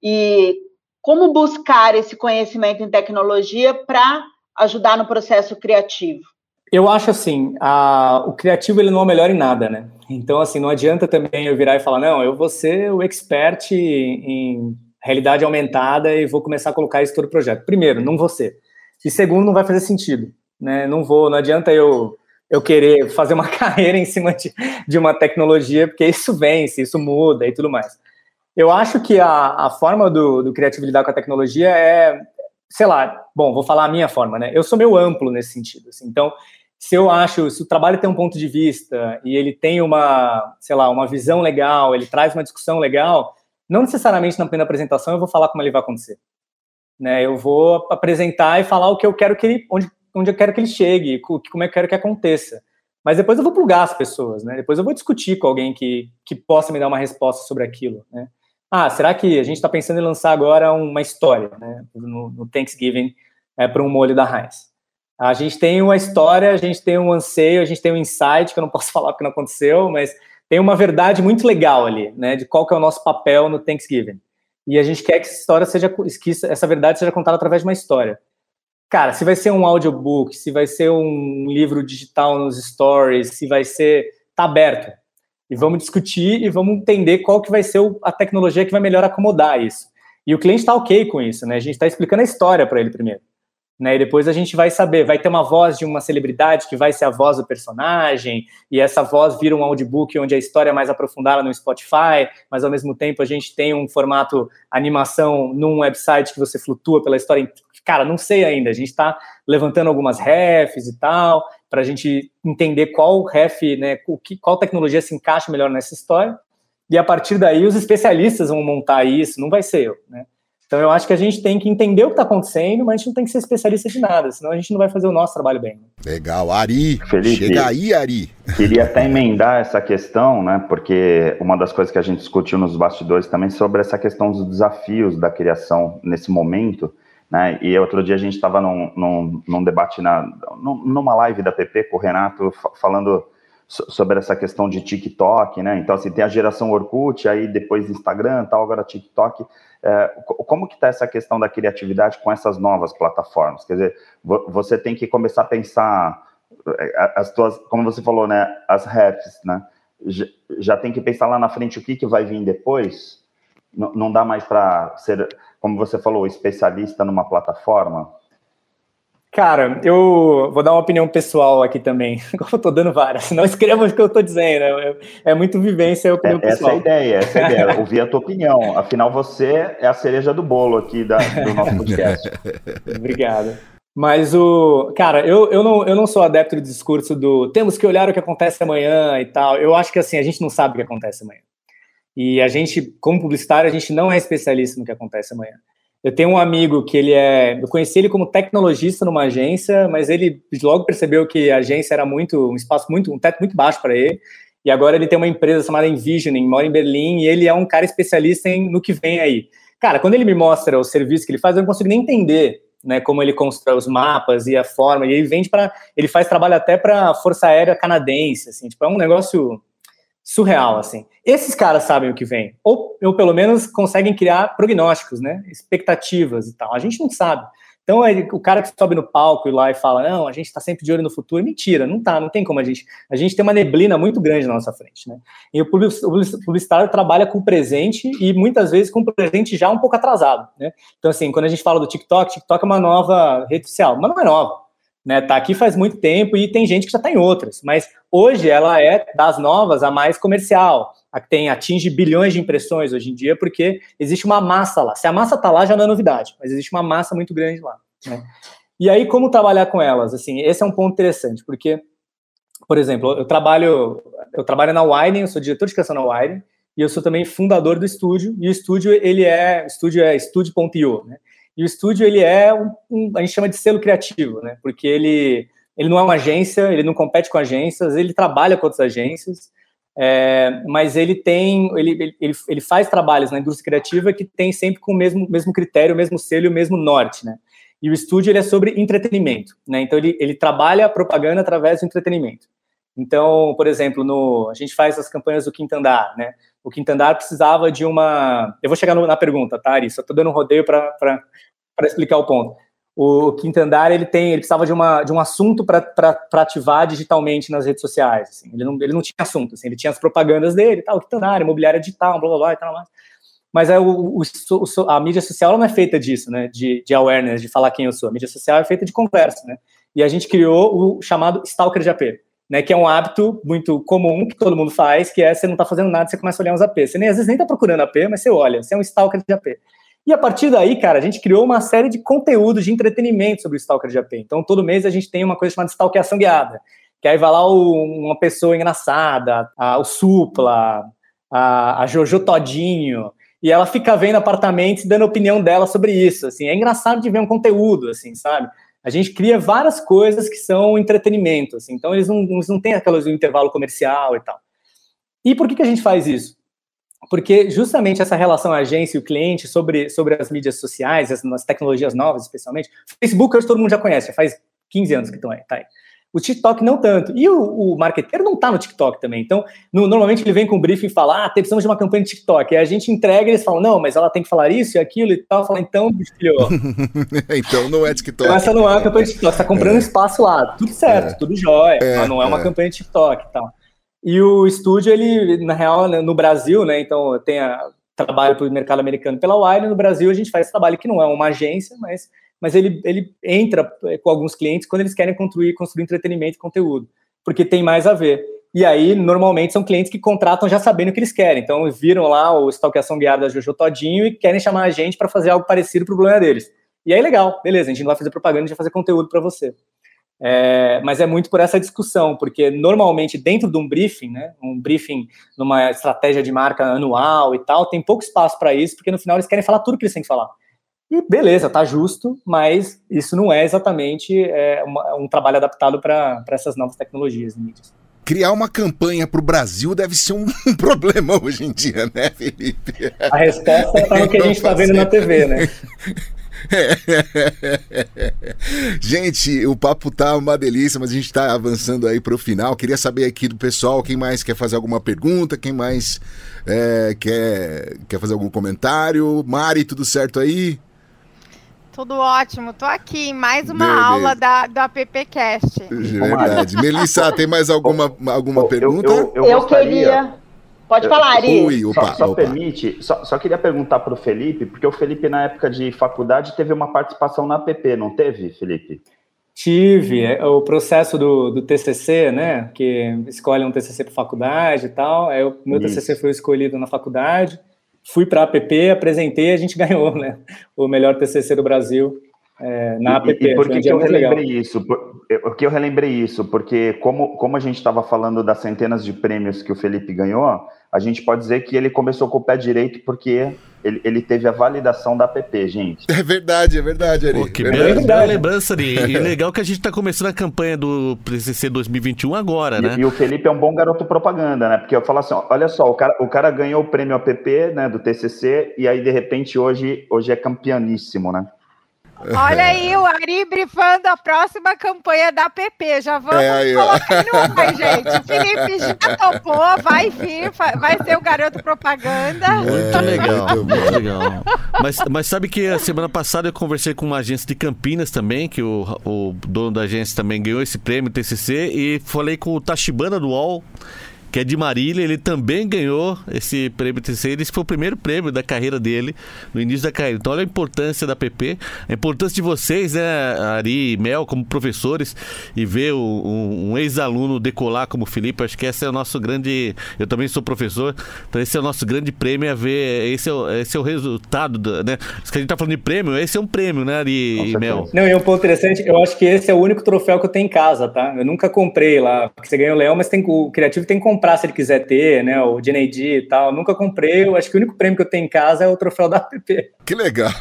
E como buscar esse conhecimento em tecnologia para ajudar no processo criativo? Eu acho assim, a, o criativo ele não é melhor em nada, né? Então, assim, não adianta também eu virar e falar, não, eu vou ser o expert em realidade aumentada e vou começar a colocar isso todo o projeto. Primeiro, não vou ser. E segundo, não vai fazer sentido, né? Não vou, não adianta eu eu querer fazer uma carreira em cima de, de uma tecnologia, porque isso vence, isso muda e tudo mais. Eu acho que a, a forma do, do criativo lidar com a tecnologia é, sei lá, bom, vou falar a minha forma, né? Eu sou meio amplo nesse sentido, assim, então se eu acho, se o trabalho tem um ponto de vista e ele tem uma, sei lá, uma visão legal, ele traz uma discussão legal, não necessariamente na primeira apresentação eu vou falar como ele vai acontecer. Né? Eu vou apresentar e falar o que eu quero que ele, onde, onde eu quero que ele chegue, como eu quero que aconteça. Mas depois eu vou plugar as pessoas, né? Depois eu vou discutir com alguém que, que possa me dar uma resposta sobre aquilo, né? Ah, será que a gente está pensando em lançar agora uma história né, no, no Thanksgiving é, para um molho da Heinz? A gente tem uma história, a gente tem um anseio, a gente tem um insight, que eu não posso falar porque não aconteceu, mas tem uma verdade muito legal ali, né, de qual que é o nosso papel no Thanksgiving. E a gente quer que essa história seja, que essa verdade seja contada através de uma história. Cara, se vai ser um audiobook, se vai ser um livro digital nos stories, se vai ser, tá aberto. E vamos discutir e vamos entender qual que vai ser a tecnologia que vai melhor acomodar isso. E o cliente está ok com isso, né? A gente está explicando a história para ele primeiro. Né, e depois a gente vai saber, vai ter uma voz de uma celebridade que vai ser a voz do personagem, e essa voz vira um audiobook onde a história é mais aprofundada no Spotify, mas ao mesmo tempo a gente tem um formato animação num website que você flutua pela história. Cara, não sei ainda, a gente está levantando algumas refs e tal, para a gente entender qual ref, né, qual tecnologia se encaixa melhor nessa história, e a partir daí os especialistas vão montar isso, não vai ser eu, né? Então eu acho que a gente tem que entender o que está acontecendo, mas a gente não tem que ser especialista de nada, senão a gente não vai fazer o nosso trabalho bem. Legal, Ari. Felipe, chega aí, Ari. Queria até emendar essa questão, né? Porque uma das coisas que a gente discutiu nos bastidores também sobre essa questão dos desafios da criação nesse momento. Né? E outro dia a gente estava num, num, num, debate, na, numa live da PP com o Renato, falando sobre essa questão de TikTok, né? Então, assim, tem a geração Orkut, aí depois Instagram, tal, agora TikTok. É, como que está essa questão da criatividade com essas novas plataformas? Quer dizer, você tem que começar a pensar é, as tuas, como você falou, né? As refs, né? Já, tem que pensar lá na frente o que, que vai vir depois. Não dá mais para ser, como você falou, especialista numa plataforma. Cara, eu vou dar uma opinião pessoal aqui também. Eu tô dando várias, não escreva o que eu tô dizendo. É, é muito vivência, é opinião é, pessoal. Essa é a ideia, essa é a ideia. Ouvir a tua opinião. Afinal, você é a cereja do bolo aqui da, do nosso podcast. Obrigado. Mas o. Cara, eu, eu, não, eu não sou adepto do discurso do temos que olhar o que acontece amanhã e tal. Eu acho que assim, a gente não sabe o que acontece amanhã. E a gente, como publicitário, a gente não é especialista no que acontece amanhã. Eu tenho um amigo que ele é. Eu conheci ele como tecnologista numa agência, mas ele logo percebeu que a agência era muito. um espaço muito. um teto muito baixo para ele. E agora ele tem uma empresa chamada Envisioning, mora em Berlim, e ele é um cara especialista em, no que vem aí. Cara, quando ele me mostra o serviço que ele faz, eu não consigo nem entender né, como ele constrói os mapas e a forma. E ele vende para. Ele faz trabalho até para a Força Aérea Canadense. Assim, tipo, é um negócio surreal, assim. Esses caras sabem o que vem, ou, ou pelo menos conseguem criar prognósticos, né, expectativas e tal. A gente não sabe. Então, é, o cara que sobe no palco e lá e fala, não, a gente está sempre de olho no futuro, mentira, não tá, não tem como a gente. A gente tem uma neblina muito grande na nossa frente, né? E o publicitário trabalha com o presente e muitas vezes com o presente já um pouco atrasado, né? Então, assim, quando a gente fala do TikTok, TikTok é uma nova rede social, mas não é nova né? Tá aqui faz muito tempo e tem gente que já está em outras, mas hoje ela é das novas a mais comercial, a que tem atinge bilhões de impressões hoje em dia, porque existe uma massa lá. Se a massa está lá já não é novidade, mas existe uma massa muito grande lá. Né? E aí como trabalhar com elas? Assim, esse é um ponto interessante, porque por exemplo, eu trabalho eu trabalho na Wine, eu sou diretor de criação na Wine e eu sou também fundador do estúdio. E o estúdio ele é estúdio é studio.io, né? E o estúdio, ele é um, um, a gente chama de selo criativo, né? Porque ele, ele não é uma agência, ele não compete com agências, ele trabalha com outras agências, é, mas ele tem, ele, ele, ele faz trabalhos na indústria criativa que tem sempre com o mesmo, mesmo critério, o mesmo selo o mesmo norte, né? E o estúdio, ele é sobre entretenimento, né? Então, ele, ele trabalha a propaganda através do entretenimento. Então, por exemplo, no, a gente faz as campanhas do Quinto Andar, né? O Quinto Andar precisava de uma. Eu vou chegar na pergunta, tá, Ari? Só estou dando um rodeio para explicar o ponto. O Quinto Andar ele tem, ele precisava de, uma, de um assunto para ativar digitalmente nas redes sociais. Assim. Ele, não, ele não tinha assunto, assim. ele tinha as propagandas dele, tal, Quinto Andar, imobiliária digital, blá blá blá e tal mais. Mas é o, o, a mídia social não é feita disso, né? De, de awareness, de falar quem eu sou. A mídia social é feita de conversa, né? E a gente criou o chamado Stalker de AP né, que é um hábito muito comum que todo mundo faz, que é você não está fazendo nada, você começa a olhar uns AP. Você nem, às vezes nem está procurando AP, mas você olha, você é um stalker de AP. E a partir daí, cara, a gente criou uma série de conteúdos de entretenimento sobre o stalker de AP. Então, todo mês a gente tem uma coisa chamada stalkeação guiada, que aí vai lá o, uma pessoa engraçada, a, o Supla, a, a Jojo Todinho, e ela fica vendo apartamentos e dando opinião dela sobre isso, assim. É engraçado de ver um conteúdo, assim, sabe? A gente cria várias coisas que são entretenimento, assim, então eles não, não têm aquelas intervalo comercial e tal. E por que, que a gente faz isso? porque justamente essa relação agência e o cliente sobre, sobre as mídias sociais, as, as tecnologias novas, especialmente. Facebook, hoje todo mundo já conhece, faz 15 anos que estão aí, tá aí. O TikTok não tanto. E o, o marqueteiro não está no TikTok também. Então, no, normalmente ele vem com um briefing e fala: ah, precisamos de uma campanha de TikTok. E a gente entrega e eles falam: não, mas ela tem que falar isso e aquilo e tal. Fala, então, filho. então não é TikTok. Então, essa não é uma campanha de TikTok. Você está comprando é. espaço lá. Tudo certo, é. tudo jóia. É. Mas não é uma é. campanha de TikTok e tal. E o estúdio, ele, na real, né, no Brasil, né? Então, tem a, trabalho para o mercado americano pela Wire. No Brasil, a gente faz esse trabalho que não é uma agência, mas mas ele, ele entra é, com alguns clientes quando eles querem construir, construir entretenimento e conteúdo, porque tem mais a ver. E aí, normalmente, são clientes que contratam já sabendo o que eles querem. Então, viram lá o Stalkeação Guiada da Jojo Todinho e querem chamar a gente para fazer algo parecido para o problema deles. E aí, legal, beleza, a gente não vai fazer propaganda, a gente vai fazer conteúdo para você. É, mas é muito por essa discussão, porque normalmente dentro de um briefing, né, um briefing numa estratégia de marca anual e tal, tem pouco espaço para isso, porque no final eles querem falar tudo que eles têm que falar. E beleza, tá justo, mas isso não é exatamente é, uma, um trabalho adaptado para essas novas tecnologias mídias. Criar uma campanha para o Brasil deve ser um problema hoje em dia, né, Felipe? A resposta está no que a gente está vendo na TV, né? gente, o papo tá uma delícia, mas a gente está avançando aí para o final. Queria saber aqui do pessoal, quem mais quer fazer alguma pergunta, quem mais é, quer, quer fazer algum comentário. Mari, tudo certo aí? Tudo ótimo, tô aqui, mais uma Beleza. aula da, da PPcast. Verdade. Melissa, tem mais alguma, alguma eu, pergunta? Eu, eu, eu queria. Pode falar, Ari. Ui, opa, só, só opa. permite, só, só queria perguntar para o Felipe, porque o Felipe, na época de faculdade, teve uma participação na PP, não teve, Felipe? Tive, é, o processo do, do TCC, né, que escolhe um TCC para faculdade e tal, é, o meu Isso. TCC foi escolhido na faculdade, fui para a APP, apresentei, a gente ganhou, né? O melhor TCC do Brasil é, na APP. E, e por que, que eu relembrei legal. isso? Por, por que eu relembrei isso? Porque como, como a gente estava falando das centenas de prêmios que o Felipe ganhou, a gente pode dizer que ele começou com o pé direito porque ele, ele teve a validação da app, gente. É verdade, é verdade, Ari. Pô, que verdade. bela lembrança, Ari. E legal que a gente está começando a campanha do PCC 2021 agora, né? E, e, o Felipe é um bom garoto propaganda, né? Porque eu falo assim, olha só, o cara, o cara ganhou o prêmio app, né, do TCC, e aí, de repente, hoje, hoje é campeoníssimo, né? Olha aí o Ari brifando a próxima campanha da PP. Já vamos é aí, colocar no ar, gente. O Felipe já topou, vai vir, vai ser o garoto propaganda. Muito é, legal, muito legal. Mas, mas sabe que a semana passada eu conversei com uma agência de Campinas também, que o, o dono da agência também ganhou esse prêmio TCC, e falei com o Tachibana do UOL que é de Marília, ele também ganhou esse prêmio TCC. Esse foi o primeiro prêmio da carreira dele, no início da carreira. Então, olha a importância da PP, a importância de vocês, né, Ari e Mel, como professores, e ver o, um, um ex-aluno decolar como o Felipe. Acho que esse é o nosso grande. Eu também sou professor, então esse é o nosso grande prêmio a ver. Esse é o, esse é o resultado, do, né? Se a gente tá falando de prêmio, esse é um prêmio, né, Ari e Mel? Não, e um ponto interessante, eu acho que esse é o único troféu que eu tenho em casa, tá? Eu nunca comprei lá, porque você ganha o Leão, mas tem, o criativo tem que comprar comprar se ele quiser ter, né? O JND e tal. Nunca comprei. Eu acho que o único prêmio que eu tenho em casa é o troféu da app. Que legal.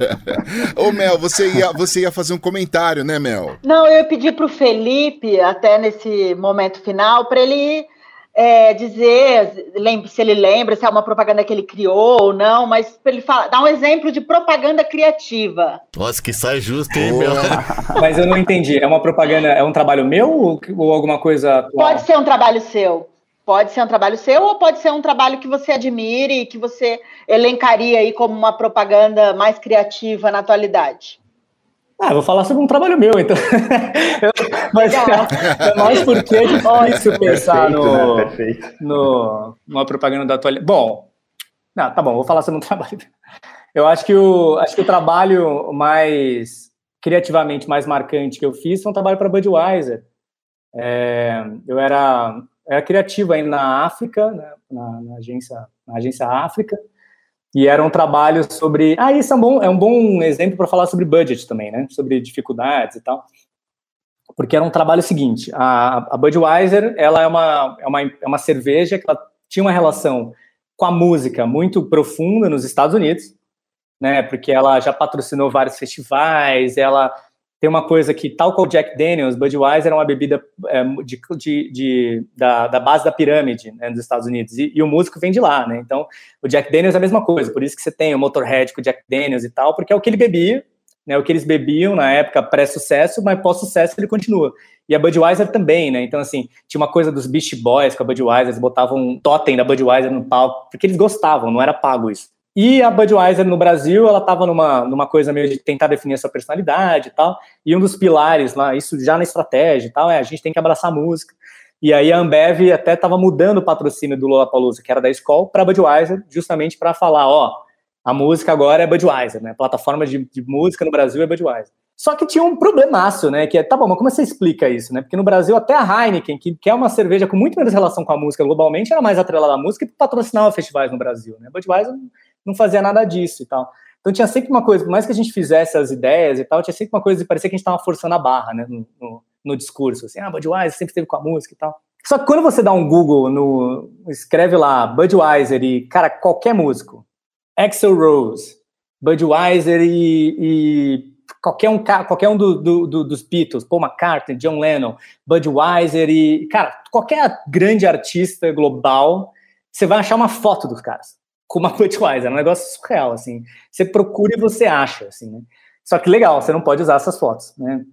Ô, Mel, você ia, você ia fazer um comentário, né, Mel? Não, eu ia pedir para o Felipe, até nesse momento final, para ele é, dizer se ele lembra, se é uma propaganda que ele criou ou não, mas para ele falar, dar um exemplo de propaganda criativa. Nossa, que sai justo, hein, meu? mas eu não entendi. É uma propaganda, é um trabalho meu ou, ou alguma coisa? Pode ser um trabalho seu. Pode ser um trabalho seu ou pode ser um trabalho que você admire e que você elencaria aí como uma propaganda mais criativa na atualidade. Ah, vou falar sobre um trabalho meu, então. Mas é mais porque é difícil pensar no, né? no, numa propaganda da atualidade. Bom, não, tá bom, vou falar sobre um trabalho. Eu acho que o, acho que o trabalho mais criativamente mais marcante que eu fiz foi um trabalho para Budweiser. É, eu era, era criativo ainda na África, né, na, na, agência, na agência África, e era um trabalho sobre. Ah, isso é um bom, é um bom exemplo para falar sobre budget também, né? Sobre dificuldades e tal. Porque era um trabalho seguinte: a, a Budweiser ela é uma, é, uma, é uma cerveja que ela tinha uma relação com a música muito profunda nos Estados Unidos, né? Porque ela já patrocinou vários festivais, ela tem uma coisa que, tal qual Jack Daniels, Budweiser é uma bebida é, de, de, de da, da, base da pirâmide né, dos Estados Unidos, e, e, o músico vem de lá, né? Então, o Jack Daniels é a mesma coisa, por isso que você tem o Motorhead com o Jack Daniels e tal, porque é o que ele bebia, né, o que eles bebiam na época pré-sucesso, mas pós-sucesso ele continua. E a Budweiser também, né? Então, assim, tinha uma coisa dos Beast Boys com a Budweiser, eles botavam um totem da Budweiser no palco, porque eles gostavam, não era pago isso. E a Budweiser no Brasil, ela estava numa, numa coisa meio de tentar definir a sua personalidade e tal. E um dos pilares lá, isso já na estratégia e tal, é a gente tem que abraçar a música. E aí a Ambev até estava mudando o patrocínio do Lollapalooza, que era da escola, para Budweiser, justamente para falar, ó, a música agora é Budweiser, né? A plataforma de, de, música no Brasil é Budweiser. Só que tinha um problemaço, né? Que é, tá bom, mas como você explica isso, né? Porque no Brasil até a Heineken, que, que é uma cerveja com muito menos relação com a música globalmente, era mais atrelada à música e patrocinava festivais no Brasil, né? Budweiser não fazia nada disso e tal. Então tinha sempre uma coisa, por mais que a gente fizesse as ideias e tal, tinha sempre uma coisa de parecer que a gente estava forçando a barra, né, no, no, no, discurso, assim, ah, Budweiser sempre esteve com a música e tal. Só que quando você dá um Google, no, escreve lá Budweiser e, cara, qualquer músico, Axel Rose, Budweiser e, e qualquer um, qualquer um do, do, do, dos Beatles, Paul McCartney, John Lennon, Budweiser e, cara, qualquer grande artista global, você vai achar uma foto dos caras com uma Budweiser, é um negócio surreal, assim. Você procura e você acha, assim, né? Só que legal, você não pode usar essas fotos, né?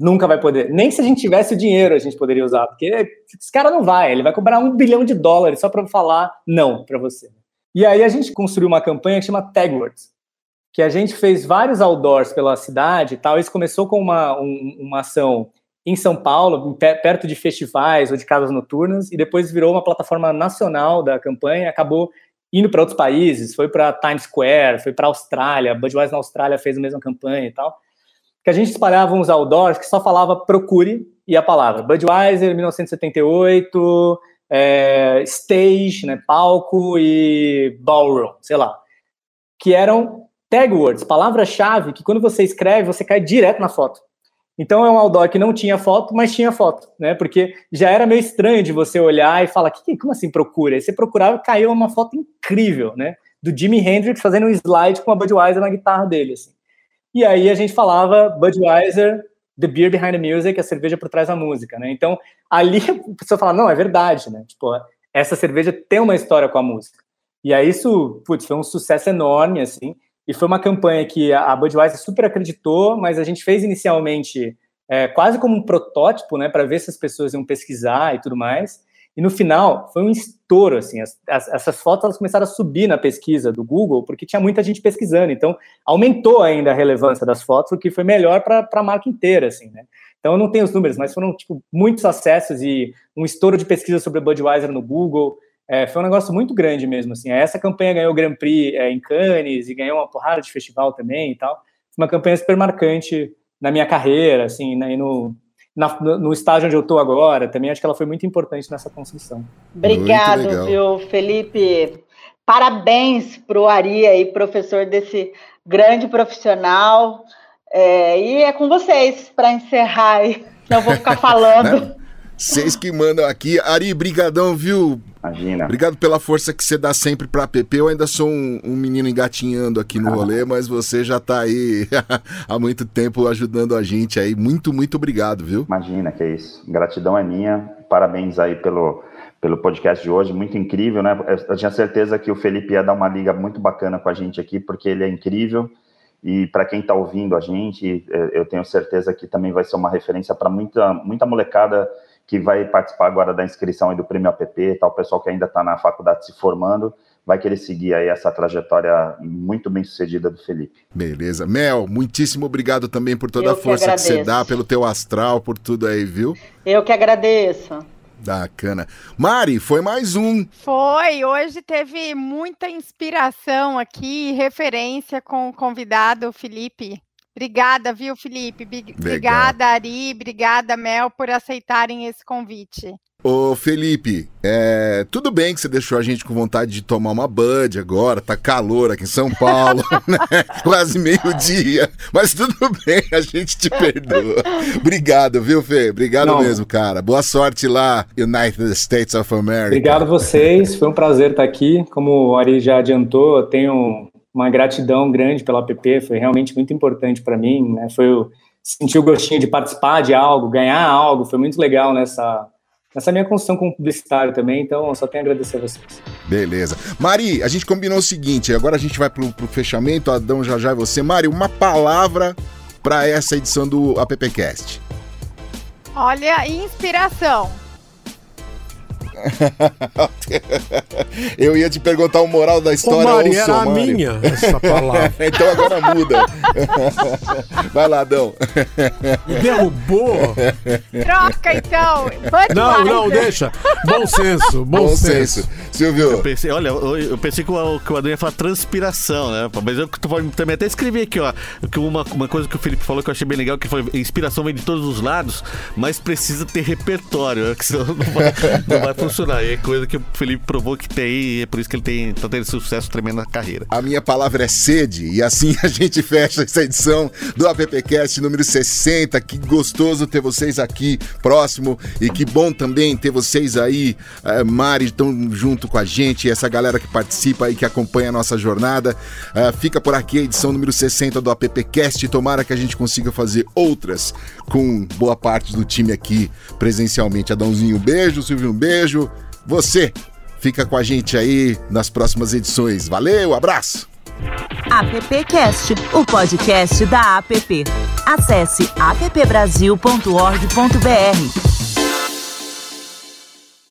Nunca vai poder. Nem se a gente tivesse o dinheiro a gente poderia usar, porque esse cara não vai, ele vai cobrar um bilhão de dólares só para falar não para você. E aí a gente construiu uma campanha que chama Tagwords, que a gente fez vários outdoors pela cidade e tal. Isso começou com uma, um, uma ação em São Paulo, perto de festivais ou de casas noturnas, e depois virou uma plataforma nacional da campanha, acabou indo para outros países, foi para Times Square, foi para Austrália, Budweiser na Austrália fez a mesma campanha e tal, que a gente espalhava uns outdoors que só falava procure e a palavra Budweiser 1978, é, stage, né, palco e ballroom, sei lá, que eram tag words, palavra-chave que quando você escreve você cai direto na foto. Então é um outdoor que não tinha foto, mas tinha foto, né? Porque já era meio estranho de você olhar e falar, que, como assim procura? E você procurava e caiu uma foto incrível, né? Do Jimi Hendrix fazendo um slide com a Budweiser na guitarra dele, assim. E aí a gente falava Budweiser, the beer behind the music, a cerveja por trás da música, né? Então ali a pessoa fala, não, é verdade, né? Tipo, essa cerveja tem uma história com a música. E aí isso, putz, foi um sucesso enorme, assim. E foi uma campanha que a Budweiser super acreditou, mas a gente fez inicialmente é, quase como um protótipo, né, para ver se as pessoas iam pesquisar e tudo mais. E no final foi um estouro, assim, as, as, essas fotos elas começaram a subir na pesquisa do Google, porque tinha muita gente pesquisando, então aumentou ainda a relevância das fotos, o que foi melhor para a marca inteira, assim, né. Então eu não tenho os números, mas foram, tipo, muitos acessos e um estouro de pesquisa sobre Budweiser no Google, é, foi um negócio muito grande mesmo, assim. Essa campanha ganhou o Grand Prix é, em Cannes e ganhou uma porrada de festival também e tal. Foi uma campanha super marcante na minha carreira, assim, né, e no, na, no estágio onde eu estou agora, também acho que ela foi muito importante nessa construção. Obrigado, viu, Felipe? Parabéns para o Ari aí, professor desse grande profissional. É, e é com vocês para encerrar aí. Eu vou ficar falando. Vocês que mandam aqui. Ari, brigadão, viu? Imagina. Obrigado pela força que você dá sempre pra PP. Eu ainda sou um, um menino engatinhando aqui no rolê, mas você já tá aí há muito tempo ajudando a gente aí. Muito, muito obrigado, viu? Imagina, que é isso. Gratidão é minha. Parabéns aí pelo, pelo podcast de hoje. Muito incrível, né? Eu tinha certeza que o Felipe ia dar uma liga muito bacana com a gente aqui, porque ele é incrível. E para quem está ouvindo a gente, é, eu tenho certeza que também vai ser uma referência para muita, muita molecada que vai participar agora da inscrição do Prêmio APP, tal, o pessoal que ainda está na faculdade se formando, vai querer seguir aí essa trajetória muito bem sucedida do Felipe. Beleza. Mel, muitíssimo obrigado também por toda Eu a força que, que, você dá, pelo teu astral, por tudo aí, viu? Eu que agradeço. Bacana. Mari, foi mais um. Foi. Hoje teve muita inspiração aqui, referência com o convidado Felipe. Obrigada, viu, Felipe? Obrigada, Ari. Obrigada, Mel, por aceitarem esse convite. Ô, Felipe, é, tudo bem que você deixou a gente com vontade de tomar uma Bud agora, tá calor aqui em São Paulo, né? Quase meio-dia, mas tudo bem, a gente te perdoa. Obrigado, viu, Fê? Obrigado Não. mesmo, cara. Boa sorte lá, United States of America. Obrigado a vocês, foi um prazer estar aqui. Como o Ari já adiantou, eu tenho uma gratidão grande pela app, foi realmente muito importante para mim, né? Foi o, sentir o gostinho de participar de algo, ganhar algo. Foi muito legal nessa, nessa minha construção como publicitário também. Então, só tenho a agradecer a vocês. Beleza. Mari, a gente combinou o seguinte: agora a gente vai pro, pro fechamento. Adão, já já e você. Mari, uma palavra para essa edição do AppCast. Olha, inspiração. Eu ia te perguntar o moral da história. Ô, Mari, era a minha essa palavra. então agora muda. Vai lá, Adão. Derrubou. Troca então. não, não, deixa. Bom senso, bom, bom senso. senso. Silvio. Eu pensei, olha, eu pensei que o, que o Adão ia falar transpiração, né? Mas eu também até escrevi aqui, ó, que uma, uma coisa que o Felipe falou que eu achei bem legal, que foi inspiração vem de todos os lados, mas precisa ter repertório, né? senão não vai, não vai funcionar. E é coisa que o Felipe provou que tem e é por isso que ele tem, tá tendo sucesso tremendo na carreira. A minha palavra é sede, e assim a gente fecha essa edição do AppCast número 60. Que gostoso ter vocês aqui próximo e que bom também ter vocês aí, uh, Mari, tão junto com a gente, essa galera que participa e que acompanha a nossa jornada. Uh, fica por aqui a edição número 60 do AppCast. Tomara que a gente consiga fazer outras com boa parte do time aqui presencialmente. Adãozinho, um beijo, Silvio, um beijo. Você fica com a gente aí nas próximas edições. Valeu, abraço! AppCast, o podcast da App. Acesse appbrasil.org.br.